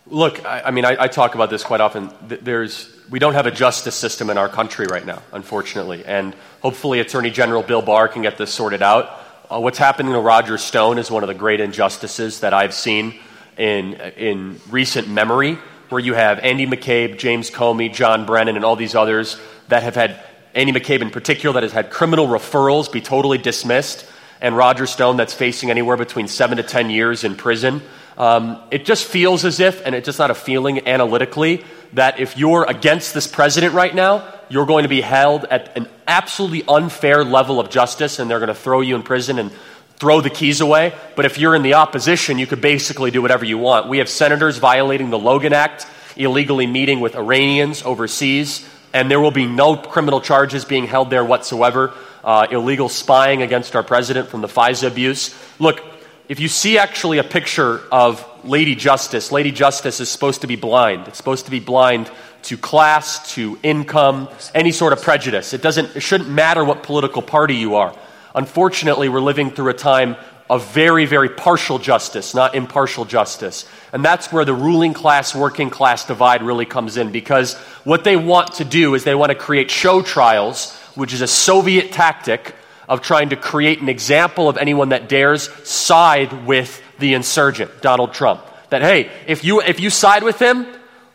Look, I, I mean, I, I, talk about this quite often. There's, we don't have a justice system in our country right now, unfortunately. And hopefully, Attorney General Bill Barr can get this sorted out. Uh, what's happening to Roger Stone is one of the great injustices that I've seen in, in recent memory, where you have Andy McCabe, James Comey, John Brennan, and all these others that have had, Andy McCabe in particular, that has had criminal referrals be totally dismissed, and Roger Stone that's facing anywhere between seven to ten years in prison. Um, it just feels as if, and it's just not a feeling analytically, that if you're against this president right now, you're going to be held at an absolutely unfair level of justice and they're going to throw you in prison and throw the keys away. But if you're in the opposition, you could basically do whatever you want. We have senators violating the Logan Act, illegally meeting with Iranians overseas, and there will be no criminal charges being held there whatsoever. Uh, illegal spying against our president from the FISA abuse. Look, if you see actually a picture of Lady Justice, Lady Justice is supposed to be blind. It's supposed to be blind to class, to income, any sort of prejudice. It doesn't it shouldn't matter what political party you are. Unfortunately, we're living through a time of very, very partial justice, not impartial justice. And that's where the ruling class, working class divide really comes in because what they want to do is they want to create show trials, which is a Soviet tactic of trying to create an example of anyone that dares side with the insurgent, Donald Trump. That, hey, if you, if you side with him,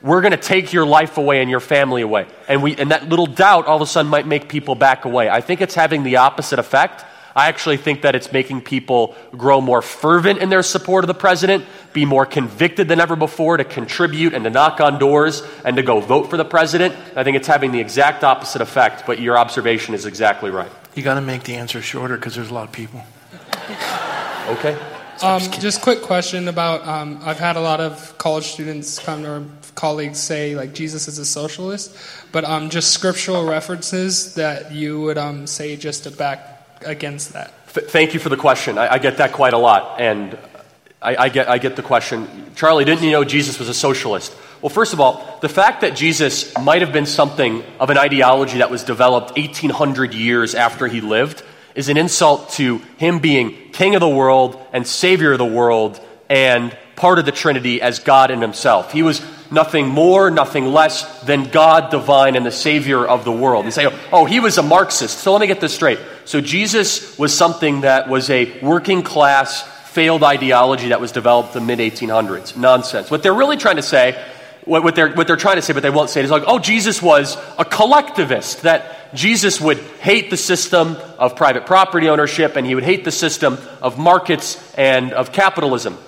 we're going to take your life away and your family away. And, we, and that little doubt all of a sudden might make people back away. I think it's having the opposite effect. I actually think that it's making people grow more fervent in their support of the president, be more convicted than ever before to contribute and to knock on doors and to go vote for the president. I think it's having the exact opposite effect, but your observation is exactly right. You got to make the answer shorter because there's a lot of people. Okay. Um, just quick question about um, I've had a lot of college students come or colleagues say like Jesus is a socialist, but um, just scriptural references that you would um, say just to back against that? thank you for the question. I, I, get that quite a lot, and I, I, get, I get the question. Charlie, didn't you know Jesus was a socialist? Well, first of all, the fact that Jesus might have been something of an ideology that was developed 1,800 years after he lived is an insult to him being king of the world and savior of the world and part of the Trinity as God in himself. He was nothing more, nothing less than God divine and the Savior of the world. And say, oh, he was a Marxist. So let me get this straight. So Jesus was something that was a working class, failed ideology that was developed in the mid 1800s. Nonsense. What they're really trying to say, what, what, they're, what they're trying to say, but they won't say it, is like, oh, Jesus was a collectivist, that Jesus would hate the system of private property ownership and he would hate the system of markets and of capitalism.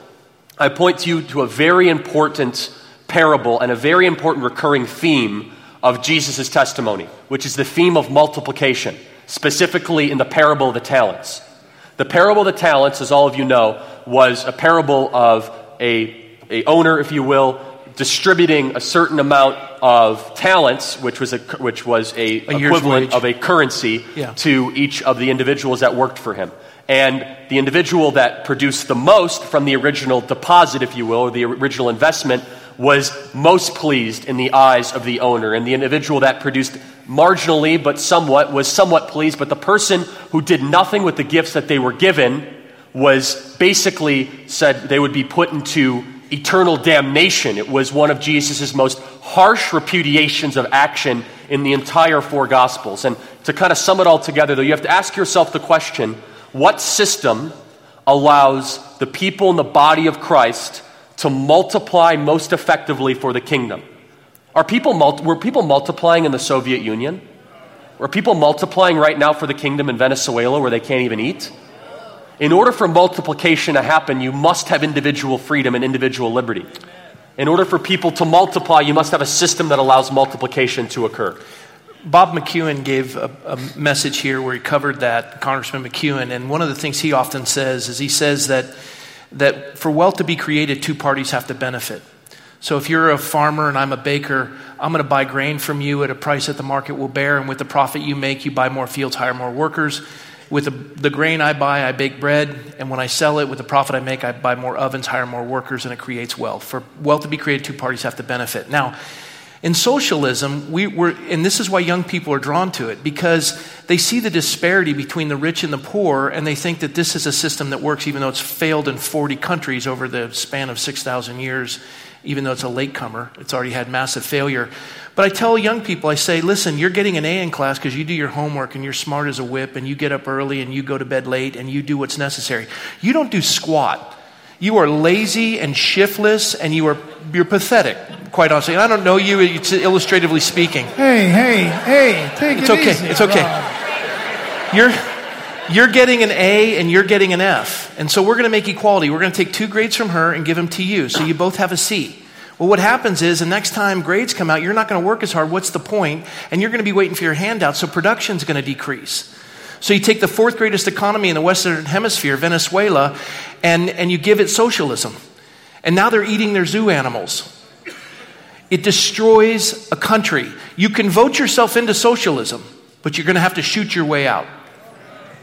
I point to you to a very important parable and a very important recurring theme of Jesus' testimony, which is the theme of multiplication, specifically in the parable of the talents. The parable of the talents, as all of you know, was a parable of a, a owner, if you will, distributing a certain amount of talents, which was a, which was a, a equivalent of a currency, yeah. to each of the individuals that worked for him. And the individual that produced the most from the original deposit, if you will, or the original investment, was most pleased in the eyes of the owner. And the individual that produced marginally, but somewhat, was somewhat pleased. But the person who did nothing with the gifts that they were given was basically said they would be put into eternal damnation. It was one of Jesus' most harsh repudiations of action in the entire four Gospels. And to kind of sum it all together, though, you have to ask yourself the question what system allows the people in the body of Christ to multiply most effectively for the kingdom? Are people were people multiplying in the Soviet Union? Were people multiplying right now for the kingdom in Venezuela where they can't even eat? In order for multiplication to happen, you must have individual freedom and individual liberty. In order for people to multiply, you must have a system that allows multiplication to occur. Bob McEwen gave a, a, message here where he covered that, Congressman McEwen, and one of the things he often says is he says that, that for wealth to be created, two parties have to benefit. So if you're a farmer and I'm a baker, I'm going to buy grain from you at a price that the market will bear, and with the profit you make, you buy more fields, hire more workers. With the, grain I buy, I bake bread, and when I sell it, with the profit I make, I buy more ovens, hire more workers, and it creates wealth. For wealth to be created, two parties have to benefit. Now, in socialism, we were, and this is why young people are drawn to it, because they see the disparity between the rich and the poor, and they think that this is a system that works, even though it's failed in 40 countries over the span of 6,000 years, even though it's a latecomer. It's already had massive failure. But I tell young people, I say, listen, you're getting an A in class because you do your homework and you're smart as a whip and you get up early and you go to bed late and you do what's necessary. You don't do squat. You are lazy and shiftless and you are you're pathetic, quite honestly. And I don't know you, it's illustratively speaking. Hey, hey, hey, take it's it okay. easy. It's okay. Rob. You're you're getting an A and you're getting an F. And so we're going to make equality. We're going to take two grades from her and give them to you. So you both have a C. Well, what happens is the next time grades come out, you're not going to work as hard. What's the point? And you're going to be waiting for your handout, so production's going to decrease. So you take the fourth greatest economy in the Western Hemisphere, Venezuela, and, and you give it socialism. And now they're eating their zoo animals. It destroys a country. You can vote yourself into socialism, but you're going to have to shoot your way out.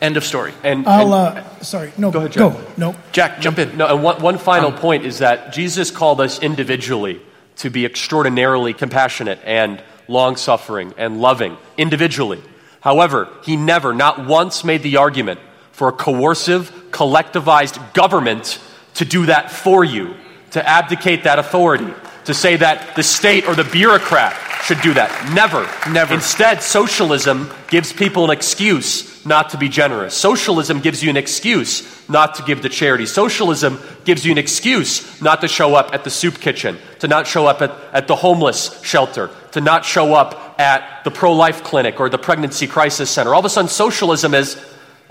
End of story. And, I'll, uh, sorry, no, Go ahead, Jack. go. No. Jack, jump in. No, and one, one final Um, point is that Jesus called us individually to be extraordinarily compassionate and long suffering and loving individually. However, he never, not once, made the argument for a coercive, collectivized government to do that for you, to abdicate that authority, to say that the state or the bureaucrat should do that. Never. Never. Instead, socialism gives people an excuse not to be generous. Socialism gives you an excuse not to give to charity. Socialism gives you an excuse not to show up at the soup kitchen, to not show up at, at the homeless shelter, to not show up at the pro life clinic or the pregnancy crisis center. All of a sudden, socialism is,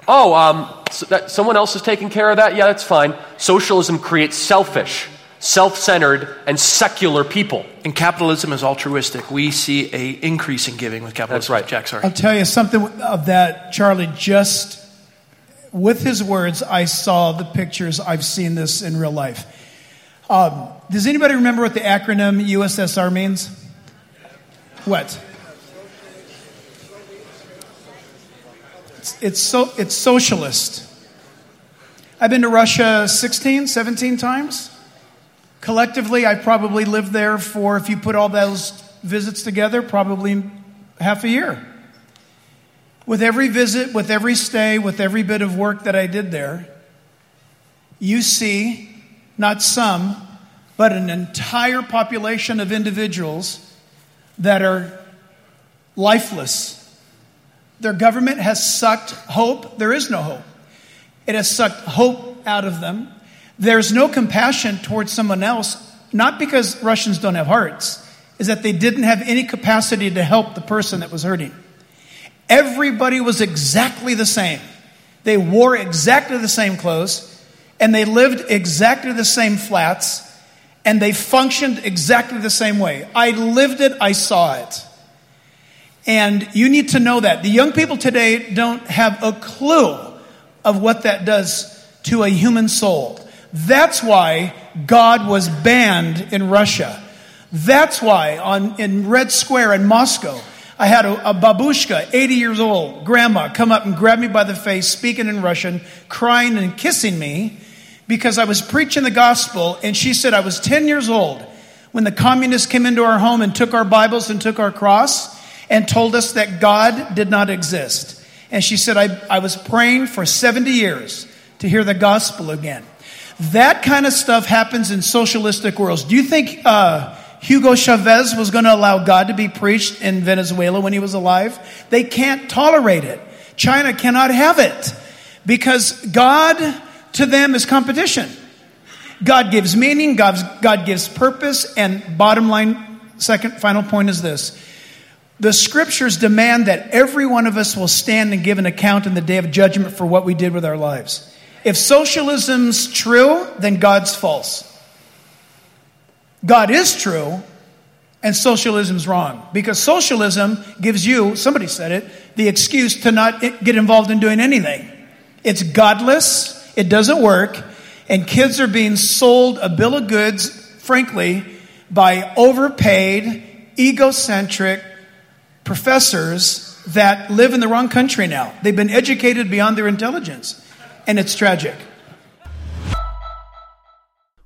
oh, um, so that, someone else is taking care of that? Yeah, that's fine. Socialism creates selfish, self centered, and secular people. And capitalism is altruistic. We see a increase in giving with capitalism. That's right. Jack, sorry. I'll tell you something of that, Charlie. Just with his words, I saw the pictures. I've seen this in real life. Um, does anybody remember what the acronym USSR means? What? It's, it's, so, it's socialist. I've been to Russia 16, 17 times. Collectively, I probably lived there for, if you put all those visits together, probably half a year. With every visit, with every stay, with every bit of work that I did there, you see not some, but an entire population of individuals that are lifeless. Their government has sucked hope. There is no hope. It has sucked hope out of them. There's no compassion towards someone else, not because Russians don't have hearts, is that they didn't have any capacity to help the person that was hurting. Everybody was exactly the same. They wore exactly the same clothes, and they lived exactly the same flats, and they functioned exactly the same way. I lived it, I saw it. And you need to know that. The young people today don't have a clue of what that does to a human soul. That's why God was banned in Russia. That's why on, in Red Square in Moscow, I had a, a babushka, 80 years old, grandma, come up and grab me by the face, speaking in Russian, crying and kissing me because I was preaching the gospel. And she said, I was 10 years old when the communists came into our home and took our Bibles and took our cross and told us that God did not exist. And she said, I, I was praying for 70 years to hear the gospel again. That kind of stuff happens in socialistic worlds. Do you think uh, Hugo Chavez was going to allow God to be preached in Venezuela when he was alive? They can't tolerate it. China cannot have it because God to them is competition. God gives meaning, God, God gives purpose, and bottom line, second, final point is this. The scriptures demand that every one of us will stand and give an account in the day of judgment for what we did with our lives. If socialism's true, then God's false. God is true, and socialism's wrong. Because socialism gives you, somebody said it, the excuse to not get involved in doing anything. It's godless, it doesn't work, and kids are being sold a bill of goods, frankly, by overpaid, egocentric professors that live in the wrong country now. They've been educated beyond their intelligence, and it's tragic.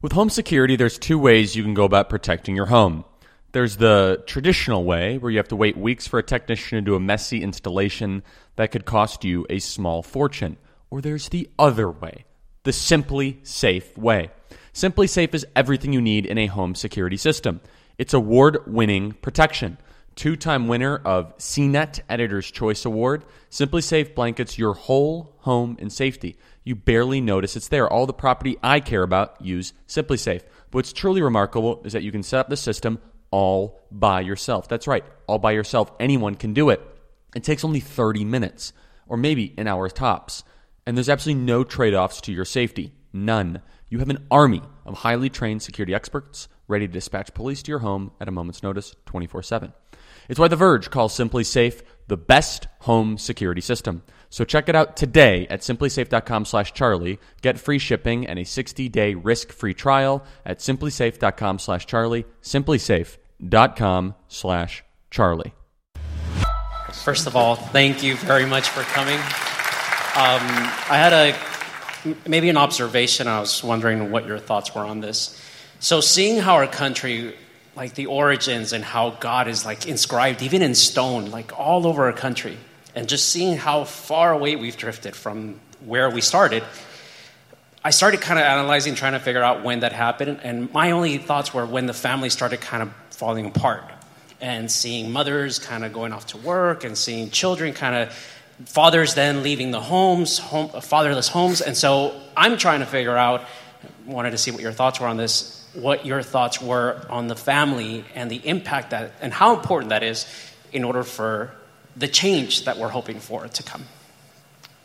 With home security, there's two ways you can go about protecting your home. There's the traditional way, where you have to wait weeks for a technician to do a messy installation that could cost you a small fortune. Or there's the other way, the SimpliSafe way. SimpliSafe is everything you need in a home security system. It's award winning protection. Two time winner of CNET Editor's Choice Award, SimpliSafe blankets your whole home in safety. You barely notice it's there. All the property I care about use SimpliSafe. What's truly remarkable is that you can set up the system all by yourself. That's right, all by yourself. Anyone can do it. It takes only 30 minutes, or maybe an hour tops. And there's absolutely no trade offs to your safety. None. You You have an army of highly trained security experts ready to dispatch police to your home at a moment's notice 24 7. It's why The Verge calls SimpliSafe the best home security system. So check it out today at simplisafe.com slash Charlie. Get free shipping and a 60-day risk-free trial at simplisafe.com slash Charlie. simplisafe.com slash Charlie. First of all, thank you very much for coming. Um, I had a maybe an observation. I was wondering what your thoughts were on this. So, seeing how our country, like the origins and how God is like inscribed even in stone, like all over our country, and just seeing how far away we've drifted from where we started, I started kind of analyzing, trying to figure out when that happened. And my only thoughts were when the family started kind of falling apart and seeing mothers kind of going off to work and seeing children kind of fathers then leaving the homes home, fatherless homes and so i'm trying to figure out wanted to see what your thoughts were on this what your thoughts were on the family and the impact that and how important that is in order for the change that we're hoping for to come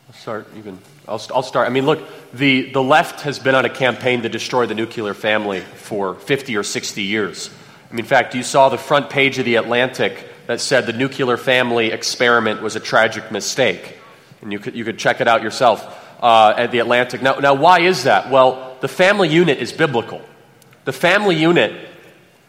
I'll start even I'll, I'll start i mean look the, the left has been on a campaign to destroy the nuclear family for 50 or 60 years I mean, in fact, you saw the front page of The Atlantic that said the nuclear family experiment was a tragic mistake. And you could, you could check it out yourself uh, at The Atlantic. Now, now, why is that? Well, the family unit is biblical. The family unit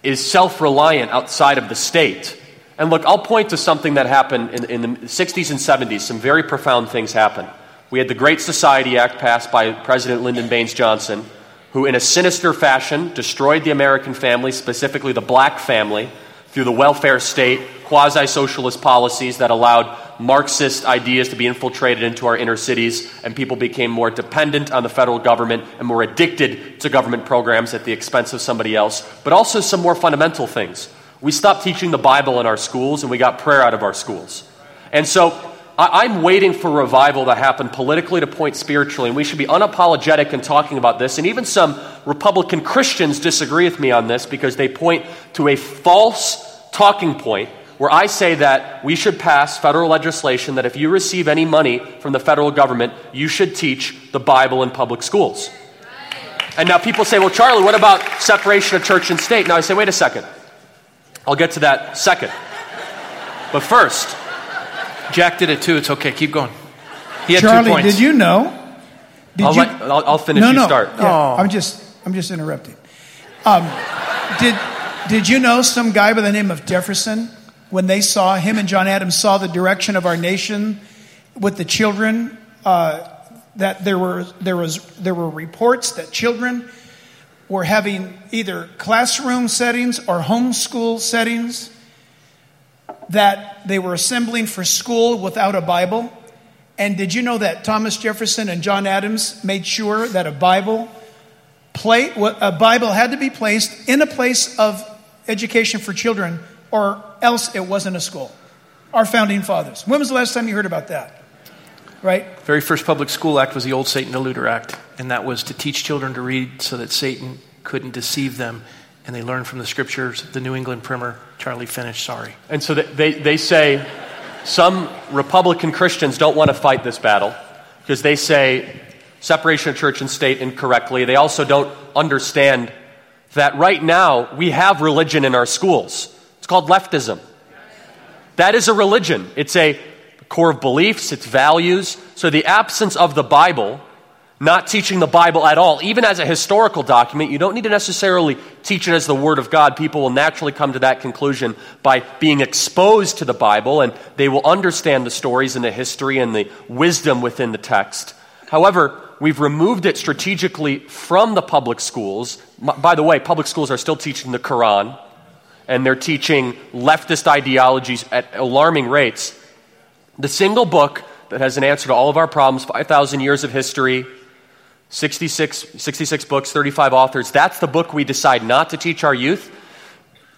is self reliant outside of the state. And look, I'll point to something that happened in, in, the 60s and 70s. Some very profound things happened. We had the Great Society Act passed by President Lyndon Baines Johnson who, in a sinister fashion, destroyed the American family, specifically the black family, through the welfare state, quasi socialist policies that allowed Marxist ideas to be infiltrated into our inner cities, and people became more dependent on the federal government and more addicted to government programs at the expense of somebody else, but also some more fundamental things. We stopped teaching the Bible in our schools and we got prayer out of our schools. And so I'm waiting for revival to happen politically to point spiritually, and we should be unapologetic in talking about this. And even some Republican Christians disagree with me on this because they point to a false talking point where I say that we should pass federal legislation that if you receive any money from the federal government, you should teach the Bible in public schools. And now people say, well, Charlie, what about separation of church and state? Now I say, wait a second. I'll get to that second. But first, Jack did it too. It's okay. Keep going. He had Charlie, two points. did you know? Did I'll, you, let, I'll, I'll finish. No, you no. start. Yeah, I'm just, I'm just interrupting. Um, did, did you know some guy by the name of Jefferson, when they saw him and John Adams saw the direction of our nation with the children, uh, that there were there was there were reports that children were having either classroom settings or homeschool settings that they were assembling for school without a Bible. And did you know that Thomas Jefferson and John Adams made sure that a Bible play, a Bible had to be placed in a place of education for children, or else it wasn't a school? Our founding fathers. When was the last time you heard about that? Right? Very first public school act was the old Satan Deluder Act, and that was to teach children to read so that Satan couldn't deceive them and they learn from the scriptures. The New England primer, Charlie finished, sorry. And so they, they say some Republican Christians don't want to fight this battle because they say separation of church and state incorrectly. They also don't understand that right now we have religion in our schools. It's called leftism. That is a religion, it's a core of beliefs, it's values. So the absence of the Bible not teaching the Bible at all, even as a historical document. You don't need to necessarily teach it as the Word of God. People will naturally come to that conclusion by being exposed to the Bible, and they will understand the stories and the history and the wisdom within the text. However, we've removed it strategically from the public schools. By the way, public schools are still teaching the Quran, and they're teaching leftist ideologies at alarming rates. The single book that has an answer to all of our problems, 5,000 years of history, 66, 66 books, 35 authors. That's the book we decide not to teach our youth.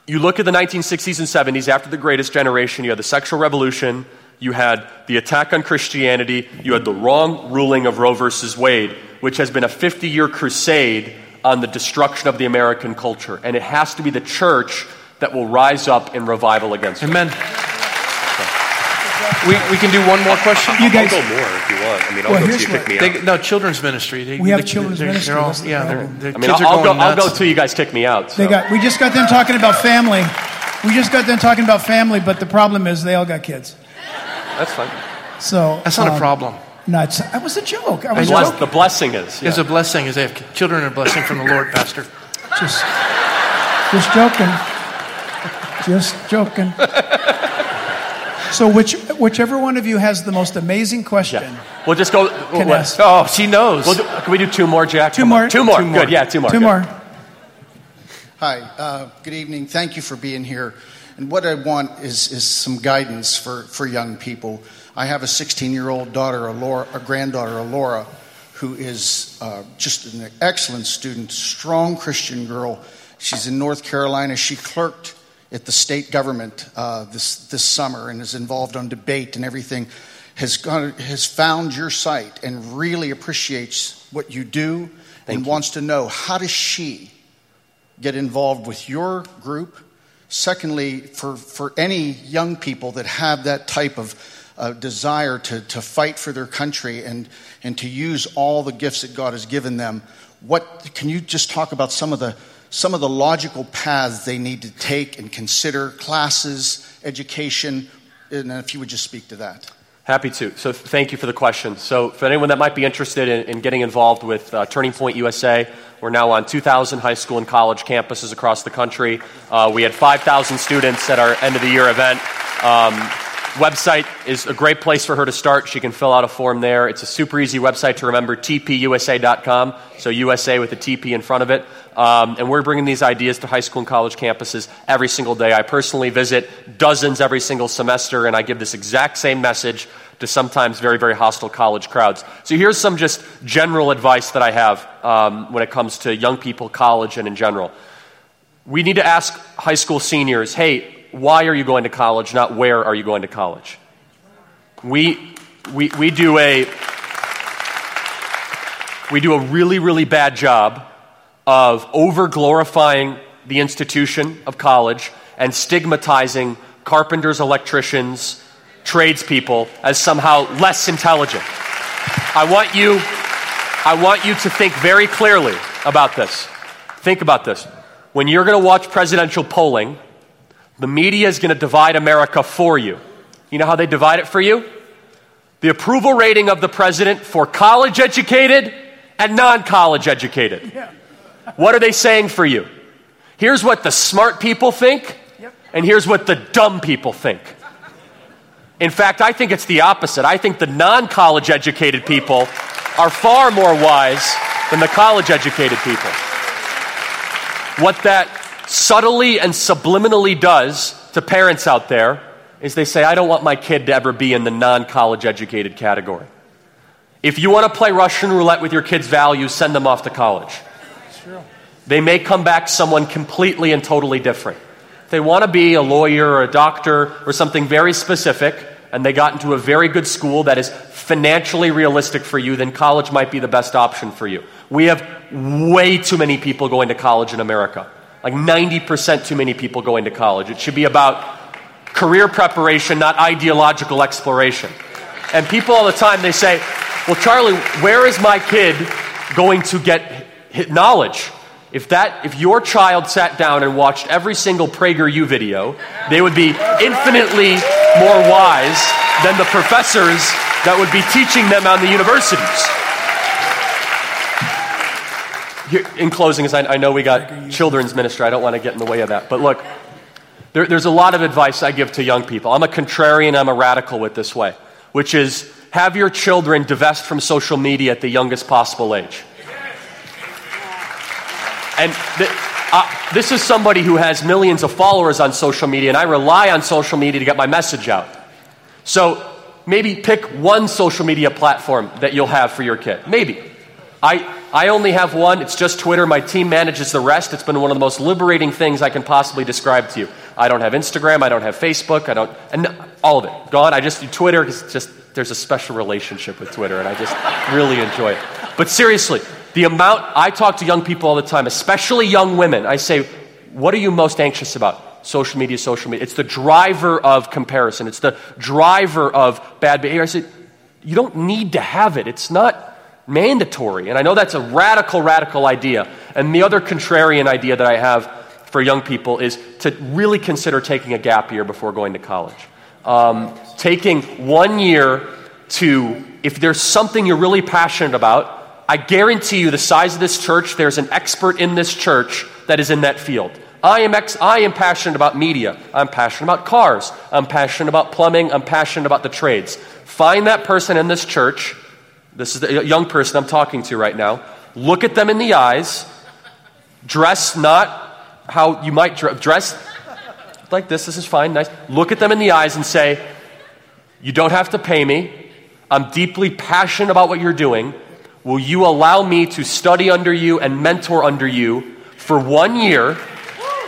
You look at the 1960s and 70s, after the greatest generation, you had the sexual revolution, you had the attack on Christianity, you had the wrong ruling of Roe versus Wade, which has been a 50 year crusade on the destruction of the American culture. And it has to be the church that will rise up in revival against it. Amen. We, we can do one more question. You guys- I'll go more if you want. I mean, I'll Well, go here's till you pick me what- out. No, children's ministry. They, We have they- children's they're, ministry. They're all, That's the yeah, problem. they're, I their mean, kids I'll, are I'll go. going I'll go nuts. till you guys kick me out. They got. We just got them talking about family. We just got them talking about family, but the problem is they all got kids. That's fine. So That's not a um, problem. No, it's, that was a joke. I I was. Bless, joking. the blessing is. It's yeah. a blessing. Is they have children are a blessing from the Lord, Pastor. Just, just joking. Just joking. [LAUGHS] So, which, whichever one of you has the most amazing question, We'll just go. Can what- ask. Oh, she knows. We'll do, can we do two more, Jack? Two more. Two more. Two more. Good. Yeah, two more. two Good. more. Hi, uh, good evening. Thank you for being here. And what I want is, is some guidance for, for young people. I have a 16 year old daughter, Alora, a granddaughter, Alora, who is uh, just an excellent student, strong Christian girl. She's in North Carolina. She clerked at the state government uh, this, this summer and is involved on debate and everything. Has, gone, has found your site and really appreciates what you do and wants to know how does she get involved with your group. Secondly, for, for any young people that have that type of uh, desire to, to fight for their country and, and to use all the gifts that God has given them, what can you just talk about some of the some of the logical paths they need to take and consider classes, education, and if you would just speak to that. Happy to. So, thank you for the question. So, for anyone that might be interested in, in getting involved with uh, Turning Point USA, we're now on 2,000 high school and college campuses across the country. Uh, we had 5,000 students at our end of the year event. Um, website is a great place for her to start. She can fill out a form there. It's a super easy website to remember, tpusa.com. So USA with a TP in front of it. Um, and we're bringing these ideas to high school and college campuses every single day. I personally visit dozens every single semester, and I give this exact same message to sometimes very, very hostile college crowds. So here's some just general advice that I have um, when it comes to young people, college, and in general. We need to ask high school seniors, hey, why are you going to college, not where are you going to college? We, we, we, do a, we do a really, really bad job of over glorifying the institution of college and stigmatizing carpenters, electricians, tradespeople as somehow less intelligent. I want you, I want you to think very clearly about this. Think about this. When you're going to watch presidential polling, the media is going to divide America for you. You know how they divide it for you? The approval rating of the president for college educated and non college educated. What are they saying for you? Here's what the smart people think, and here's what the dumb people think. In fact, I think it's the opposite. I think the non college educated people are far more wise than the college educated people. What that subtly and subliminally does to parents out there is they say, I don't want my kid to ever be in the non college educated category. If you want to play Russian roulette with your kids' values, send them off to college. They may come back someone completely and totally different. If they want to be a lawyer or a doctor or something very specific, and they got into a very good school that is financially realistic for you, then college might be the best option for you. We have way too many people going to college in America. Like 90% too many people going to college. It should be about career preparation, not ideological exploration. And people all the time, they say, Well, Charlie, where is my kid going to get knowledge? If that, if your child sat down and watched every single PragerU video, they would be infinitely more wise than the professors that would be teaching them on the universities. Here, in closing, as I, I know we got children's ministry, I don't want to get in the way of that. But look, there, there's a lot of advice I give to young people. I'm a contrarian, I'm a radical with this way, which is have your children divest from social media at the youngest possible age. And uh, this is somebody who has millions of followers on social media, and I rely on social media to get my message out. So maybe pick one social media platform that you'll have for your kid. Maybe. I, I only have one. It's just Twitter. My team manages the rest. It's been one of the most liberating things I can possibly describe to you. I don't have Instagram. I don't have Facebook. I don't, and all of it gone. I just do Twitter because just there's a special relationship with Twitter, and I just really enjoy it. But seriously, the amount I talk to young people all the time, especially young women, I say, what are you most anxious about? Social media, social media. It's the driver of comparison. It's the driver of bad behavior. I say, you don't need to have it. It's not mandatory. And I know that's a radical, radical idea. And the other contrarian idea that I have for young people is to really consider taking a gap year before going to college. Um, taking one year to, if there's something you're really passionate about, I guarantee you the size of this church, there's an expert in this church that is in that field. I am, ex- I am passionate about media. I'm passionate about cars. I'm passionate about plumbing. I'm passionate about the trades. Find that person in this church. This is the young person I'm talking to right now. Look at them in the eyes. Dress not how you might dress like this. This is fine, nice. Look at them in the eyes and say, You don't have to pay me. I'm deeply passionate about what you're doing. Will you allow me to study under you and mentor under you for one year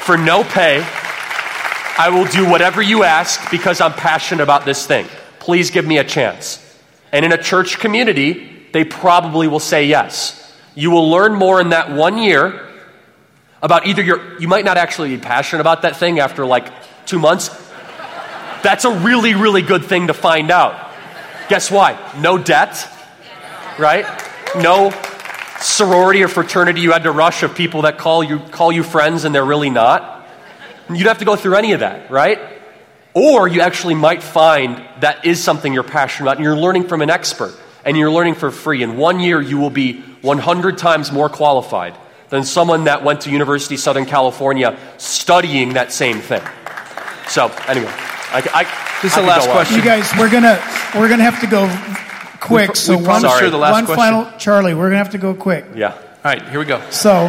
for no pay? I will do whatever you ask because I'm passionate about this thing. Please give me a chance. And in a church community, they probably will say yes. You will learn more in that one year about either your, you might not actually be passionate about that thing after like two months. That's a really, really good thing to find out. Guess why? No debt, right? No sorority or fraternity you had to rush of people that call you, call you friends and they're really not. You don't have to go through any of that, right? Or you actually might find that is something you're passionate about and you're learning from an expert and you're learning for free. In one year, you will be 100 times more qualified than someone that went to University Southern California studying that same thing. So, anyway, I, I, this is the last question. You guys, we're gonna we're gonna have to go quick. We, so we one, sure the last one final, Charlie. We're gonna have to go quick. Yeah. All right, here we go. So,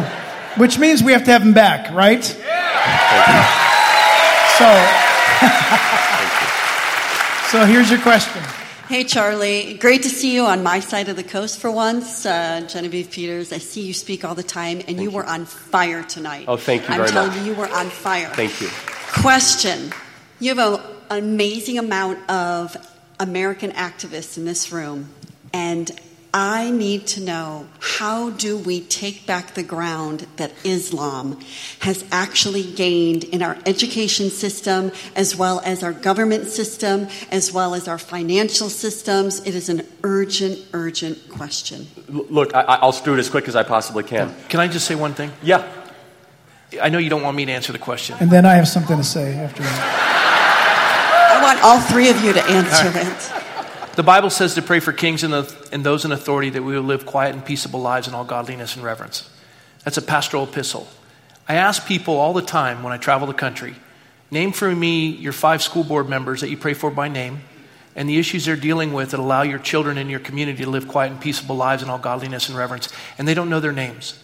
which means we have to have him back, right? Yeah. So. [LAUGHS] so here's your question. Hey, Charlie. Great to see you on my side of the coast for once. Uh, Genevieve Peters, I see you speak all the time, and you, you, were on fire tonight. Oh, thank you I'm very telling you, you were on fire. Thank you. Question. You have a, an amazing amount of American activists in this room, and I need to know how do we take back the ground that Islam has actually gained in our education system, as well as our government system, as well as our financial systems? It is an urgent, urgent question. Look, I, will do it as quick as I possibly can. Can I just say one thing? Yeah. I know you don't want me to answer the question. And then I have something to say after that. I want all three of you to answer right. it. The Bible says to pray for kings and, the, and, those in authority that we will live quiet and peaceable lives in all godliness and reverence. That's a pastoral epistle. I ask people all the time when I travel the country name for me your five school board members that you pray for by name and the issues they're dealing with that allow your children in your community to live quiet and peaceable lives in all godliness and reverence. And they don't know their names.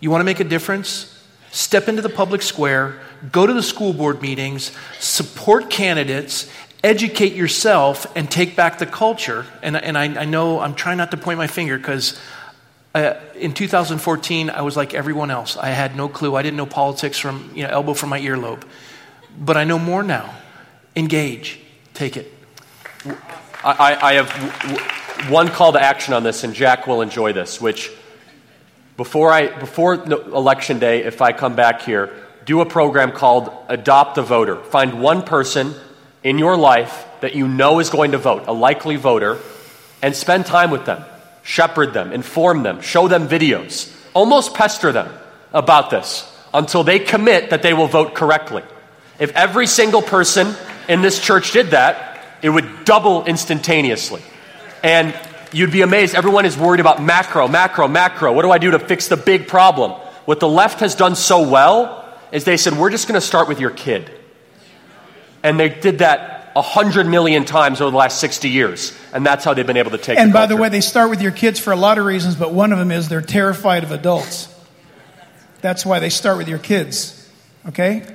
You want to make a difference? Step into the public square, go to the school board meetings, support candidates, educate yourself and take back the culture. And, and I, I know I'm trying not to point my finger because uh, in 2014, I was like everyone else. I had no clue. I didn't know politics from you know, elbow from my earlobe. But I know more now. Engage. Take it. I, I have one call to action on this, and Jack will enjoy this, which before, I, before election day, if I come back here, do a program called Adopt a Voter. Find one person in your life that you know is going to vote, a likely voter, and spend time with them. Shepherd them, inform them, show them videos, almost pester them about this until they commit that they will vote correctly. If every single person in this church did that, it would double instantaneously. And you'd be amazed. Everyone is worried about macro, macro, macro. What do I do to fix the big problem? What the left has done so well is they said, we're just going to start with your kid. And they did that a hundred million times over the last 60 years. And that's how they've been able to take And the by the way, they start with your kids for a lot of reasons, but one of them is they're terrified of adults. That's why they start with your kids. Okay?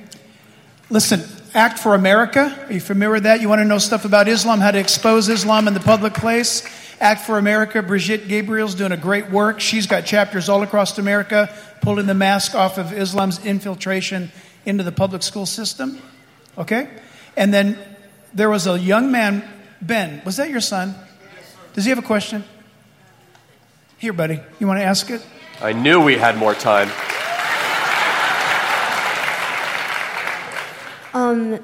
Listen, Act for America. Are you familiar with that? You want to know stuff about Islam, how to expose Islam in the public place? Act for America. Brigitte Gabriel's doing a great work. She's got chapters all across America pulling the mask off of Islam's infiltration into the public school system. Okay? And then there was a young man, Ben. Was that your son? Does he have a question? Here, buddy. You want to ask it? I knew we had more time. Um,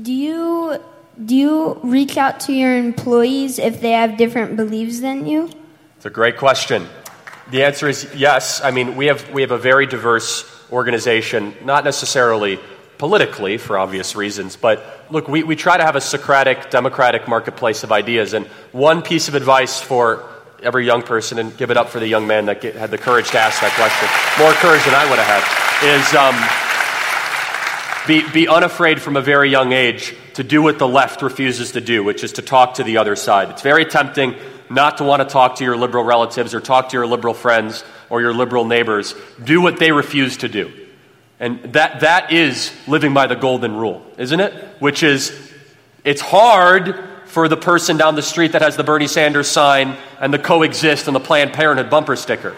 do you do you reach out to your employees if they have different beliefs than you? It's a great question. The answer is yes. I mean, we have, we have a very diverse organization, not necessarily politically for obvious reasons, but look, we, we try to have a Socratic, democratic marketplace of ideas. And one piece of advice for every young person, and give it up for the young man that get, had the courage to ask that question, more courage than I would have had, is um, be, be unafraid from a very young age to do what the left refuses to do, which is to talk to the other side. It's very tempting not to want to talk to your liberal relatives or talk to your liberal friends or your liberal neighbors. Do what they refuse to do. And that, that is living by the golden rule, isn't it? Which is, it's hard for the person down the street that has the Bernie Sanders sign and the coexist and the Planned Parenthood bumper sticker.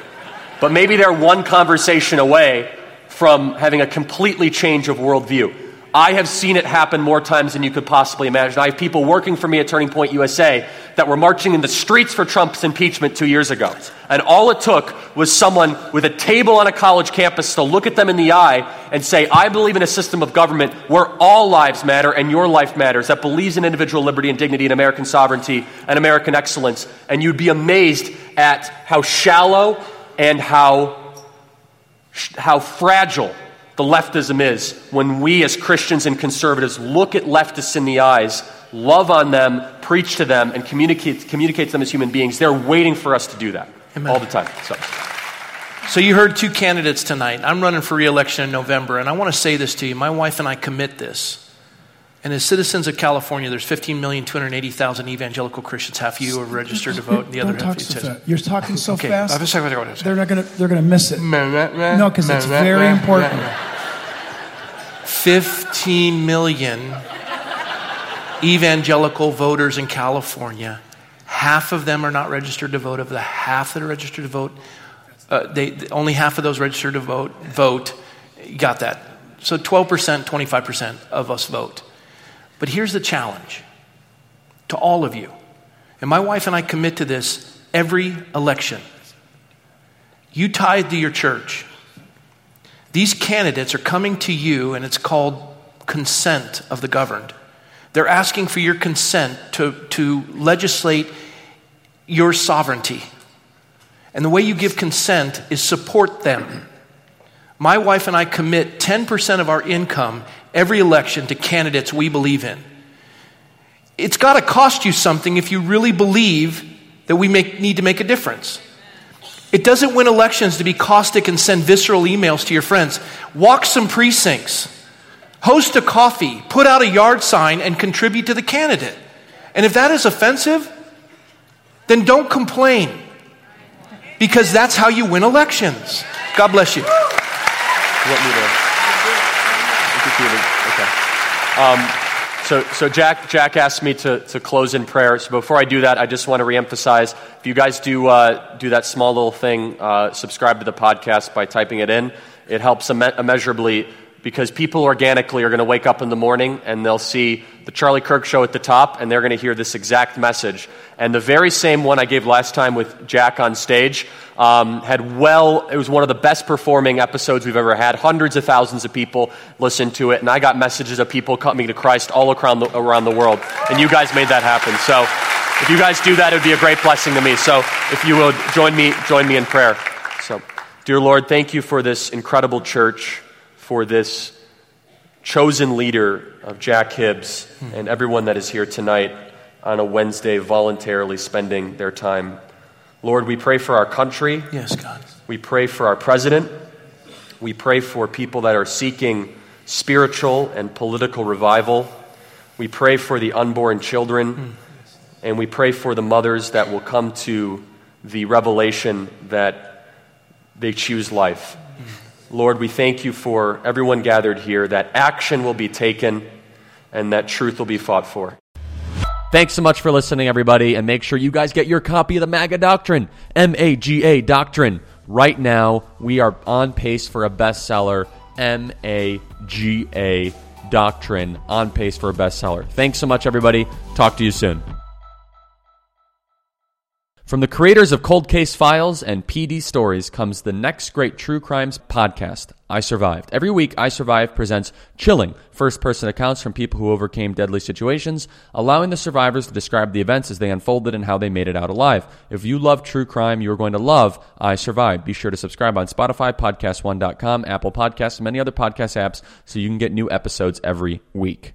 But maybe they're one conversation away from having a completely change of worldview. I have seen it happen more times than you could possibly imagine. I have people working for me at Turning Point USA that were marching in the streets for Trump's impeachment two years ago. And all it took was someone with a table on a college campus to look at them in the eye and say, I believe in a system of government where all lives matter and your life matters, that believes in individual liberty and dignity and American sovereignty and American excellence. And you'd be amazed at how shallow and how, how fragile the leftism is when we as Christians and conservatives look at leftists in the eyes, love on them, preach to them, and communicate, communicate to them as human beings. They're waiting for us to do that Amen. all the time. So. so you heard two candidates tonight. I'm running for reelection in November, and I want to say this to you. My wife and I commit this. And as citizens of California, there's 15,280,000 evangelical Christians. Half of you are registered to vote, and the other half you so You're talking so okay. fast. They're not going to. They're going to miss it. No, because it's very important. 15 million evangelical voters in California. Half of them are not registered to vote. Of the half that are registered to vote, uh, they, only half of those registered to vote vote. Got that? So 12%, 25% of us vote. But here's the challenge to all of you. And my wife and I commit to this every election. You tithe to your church. These candidates are coming to you, and it's called consent of the governed. They're asking for your consent to, to legislate your sovereignty. And the way you give consent is support them. My wife and I commit 10% of our income every election to candidates we believe in. It's got to cost you something if you really believe that we make, need to make a difference. It doesn't win elections to be caustic and send visceral emails to your friends. Walk some precincts, host a coffee, put out a yard sign, and contribute to the candidate. And if that is offensive, then don't complain because that's how you win elections. God bless you. Okay. Um, so, so Jack, Jack asked me to, to close in prayer. So before I do that, I just want to reemphasize if you guys do, uh, do that small little thing, uh, subscribe to the podcast by typing it in, it helps imme- immeasurably because people organically are going to wake up in the morning and they'll see the Charlie Kirk show at the top and they're going to hear this exact message. And the very same one I gave last time with Jack on stage um, had well, it was one of the best performing episodes we've ever had. Hundreds of thousands of people listened to it, and I got messages of people coming to Christ all around the, around the world. And you guys made that happen. So if you guys do that, it would be a great blessing to me. So if you would join me, join me in prayer. So, dear Lord, thank you for this incredible church for this chosen leader of Jack Hibbs and everyone that is here tonight on a Wednesday voluntarily spending their time. Lord, we pray for our country. Yes, God. We pray for our president. We pray for people that are seeking spiritual and political revival. We pray for the unborn children. Mm. And we pray for the mothers that will come to the revelation that they choose life. Lord, we thank you for everyone gathered here, that action will be taken and that truth will be fought for. Thanks so much for listening, everybody, and make sure you guys get your copy of the MAGA Doctrine, M A G A Doctrine. Right now, we are on pace for a bestseller, M A G A Doctrine, on pace for a bestseller. Thanks so much, everybody. Talk to you soon. From the creators of Cold Case Files and PD Stories comes the next great true crimes podcast, I Survived. Every week, I Survived presents chilling first person accounts from people who overcame deadly situations, allowing the survivors to describe the events as they unfolded and how they made it out alive. If you love true crime, you are going to love I Survived. Be sure to subscribe on Spotify, PodcastOne.com, Apple Podcasts, and many other podcast apps so you can get new episodes every week.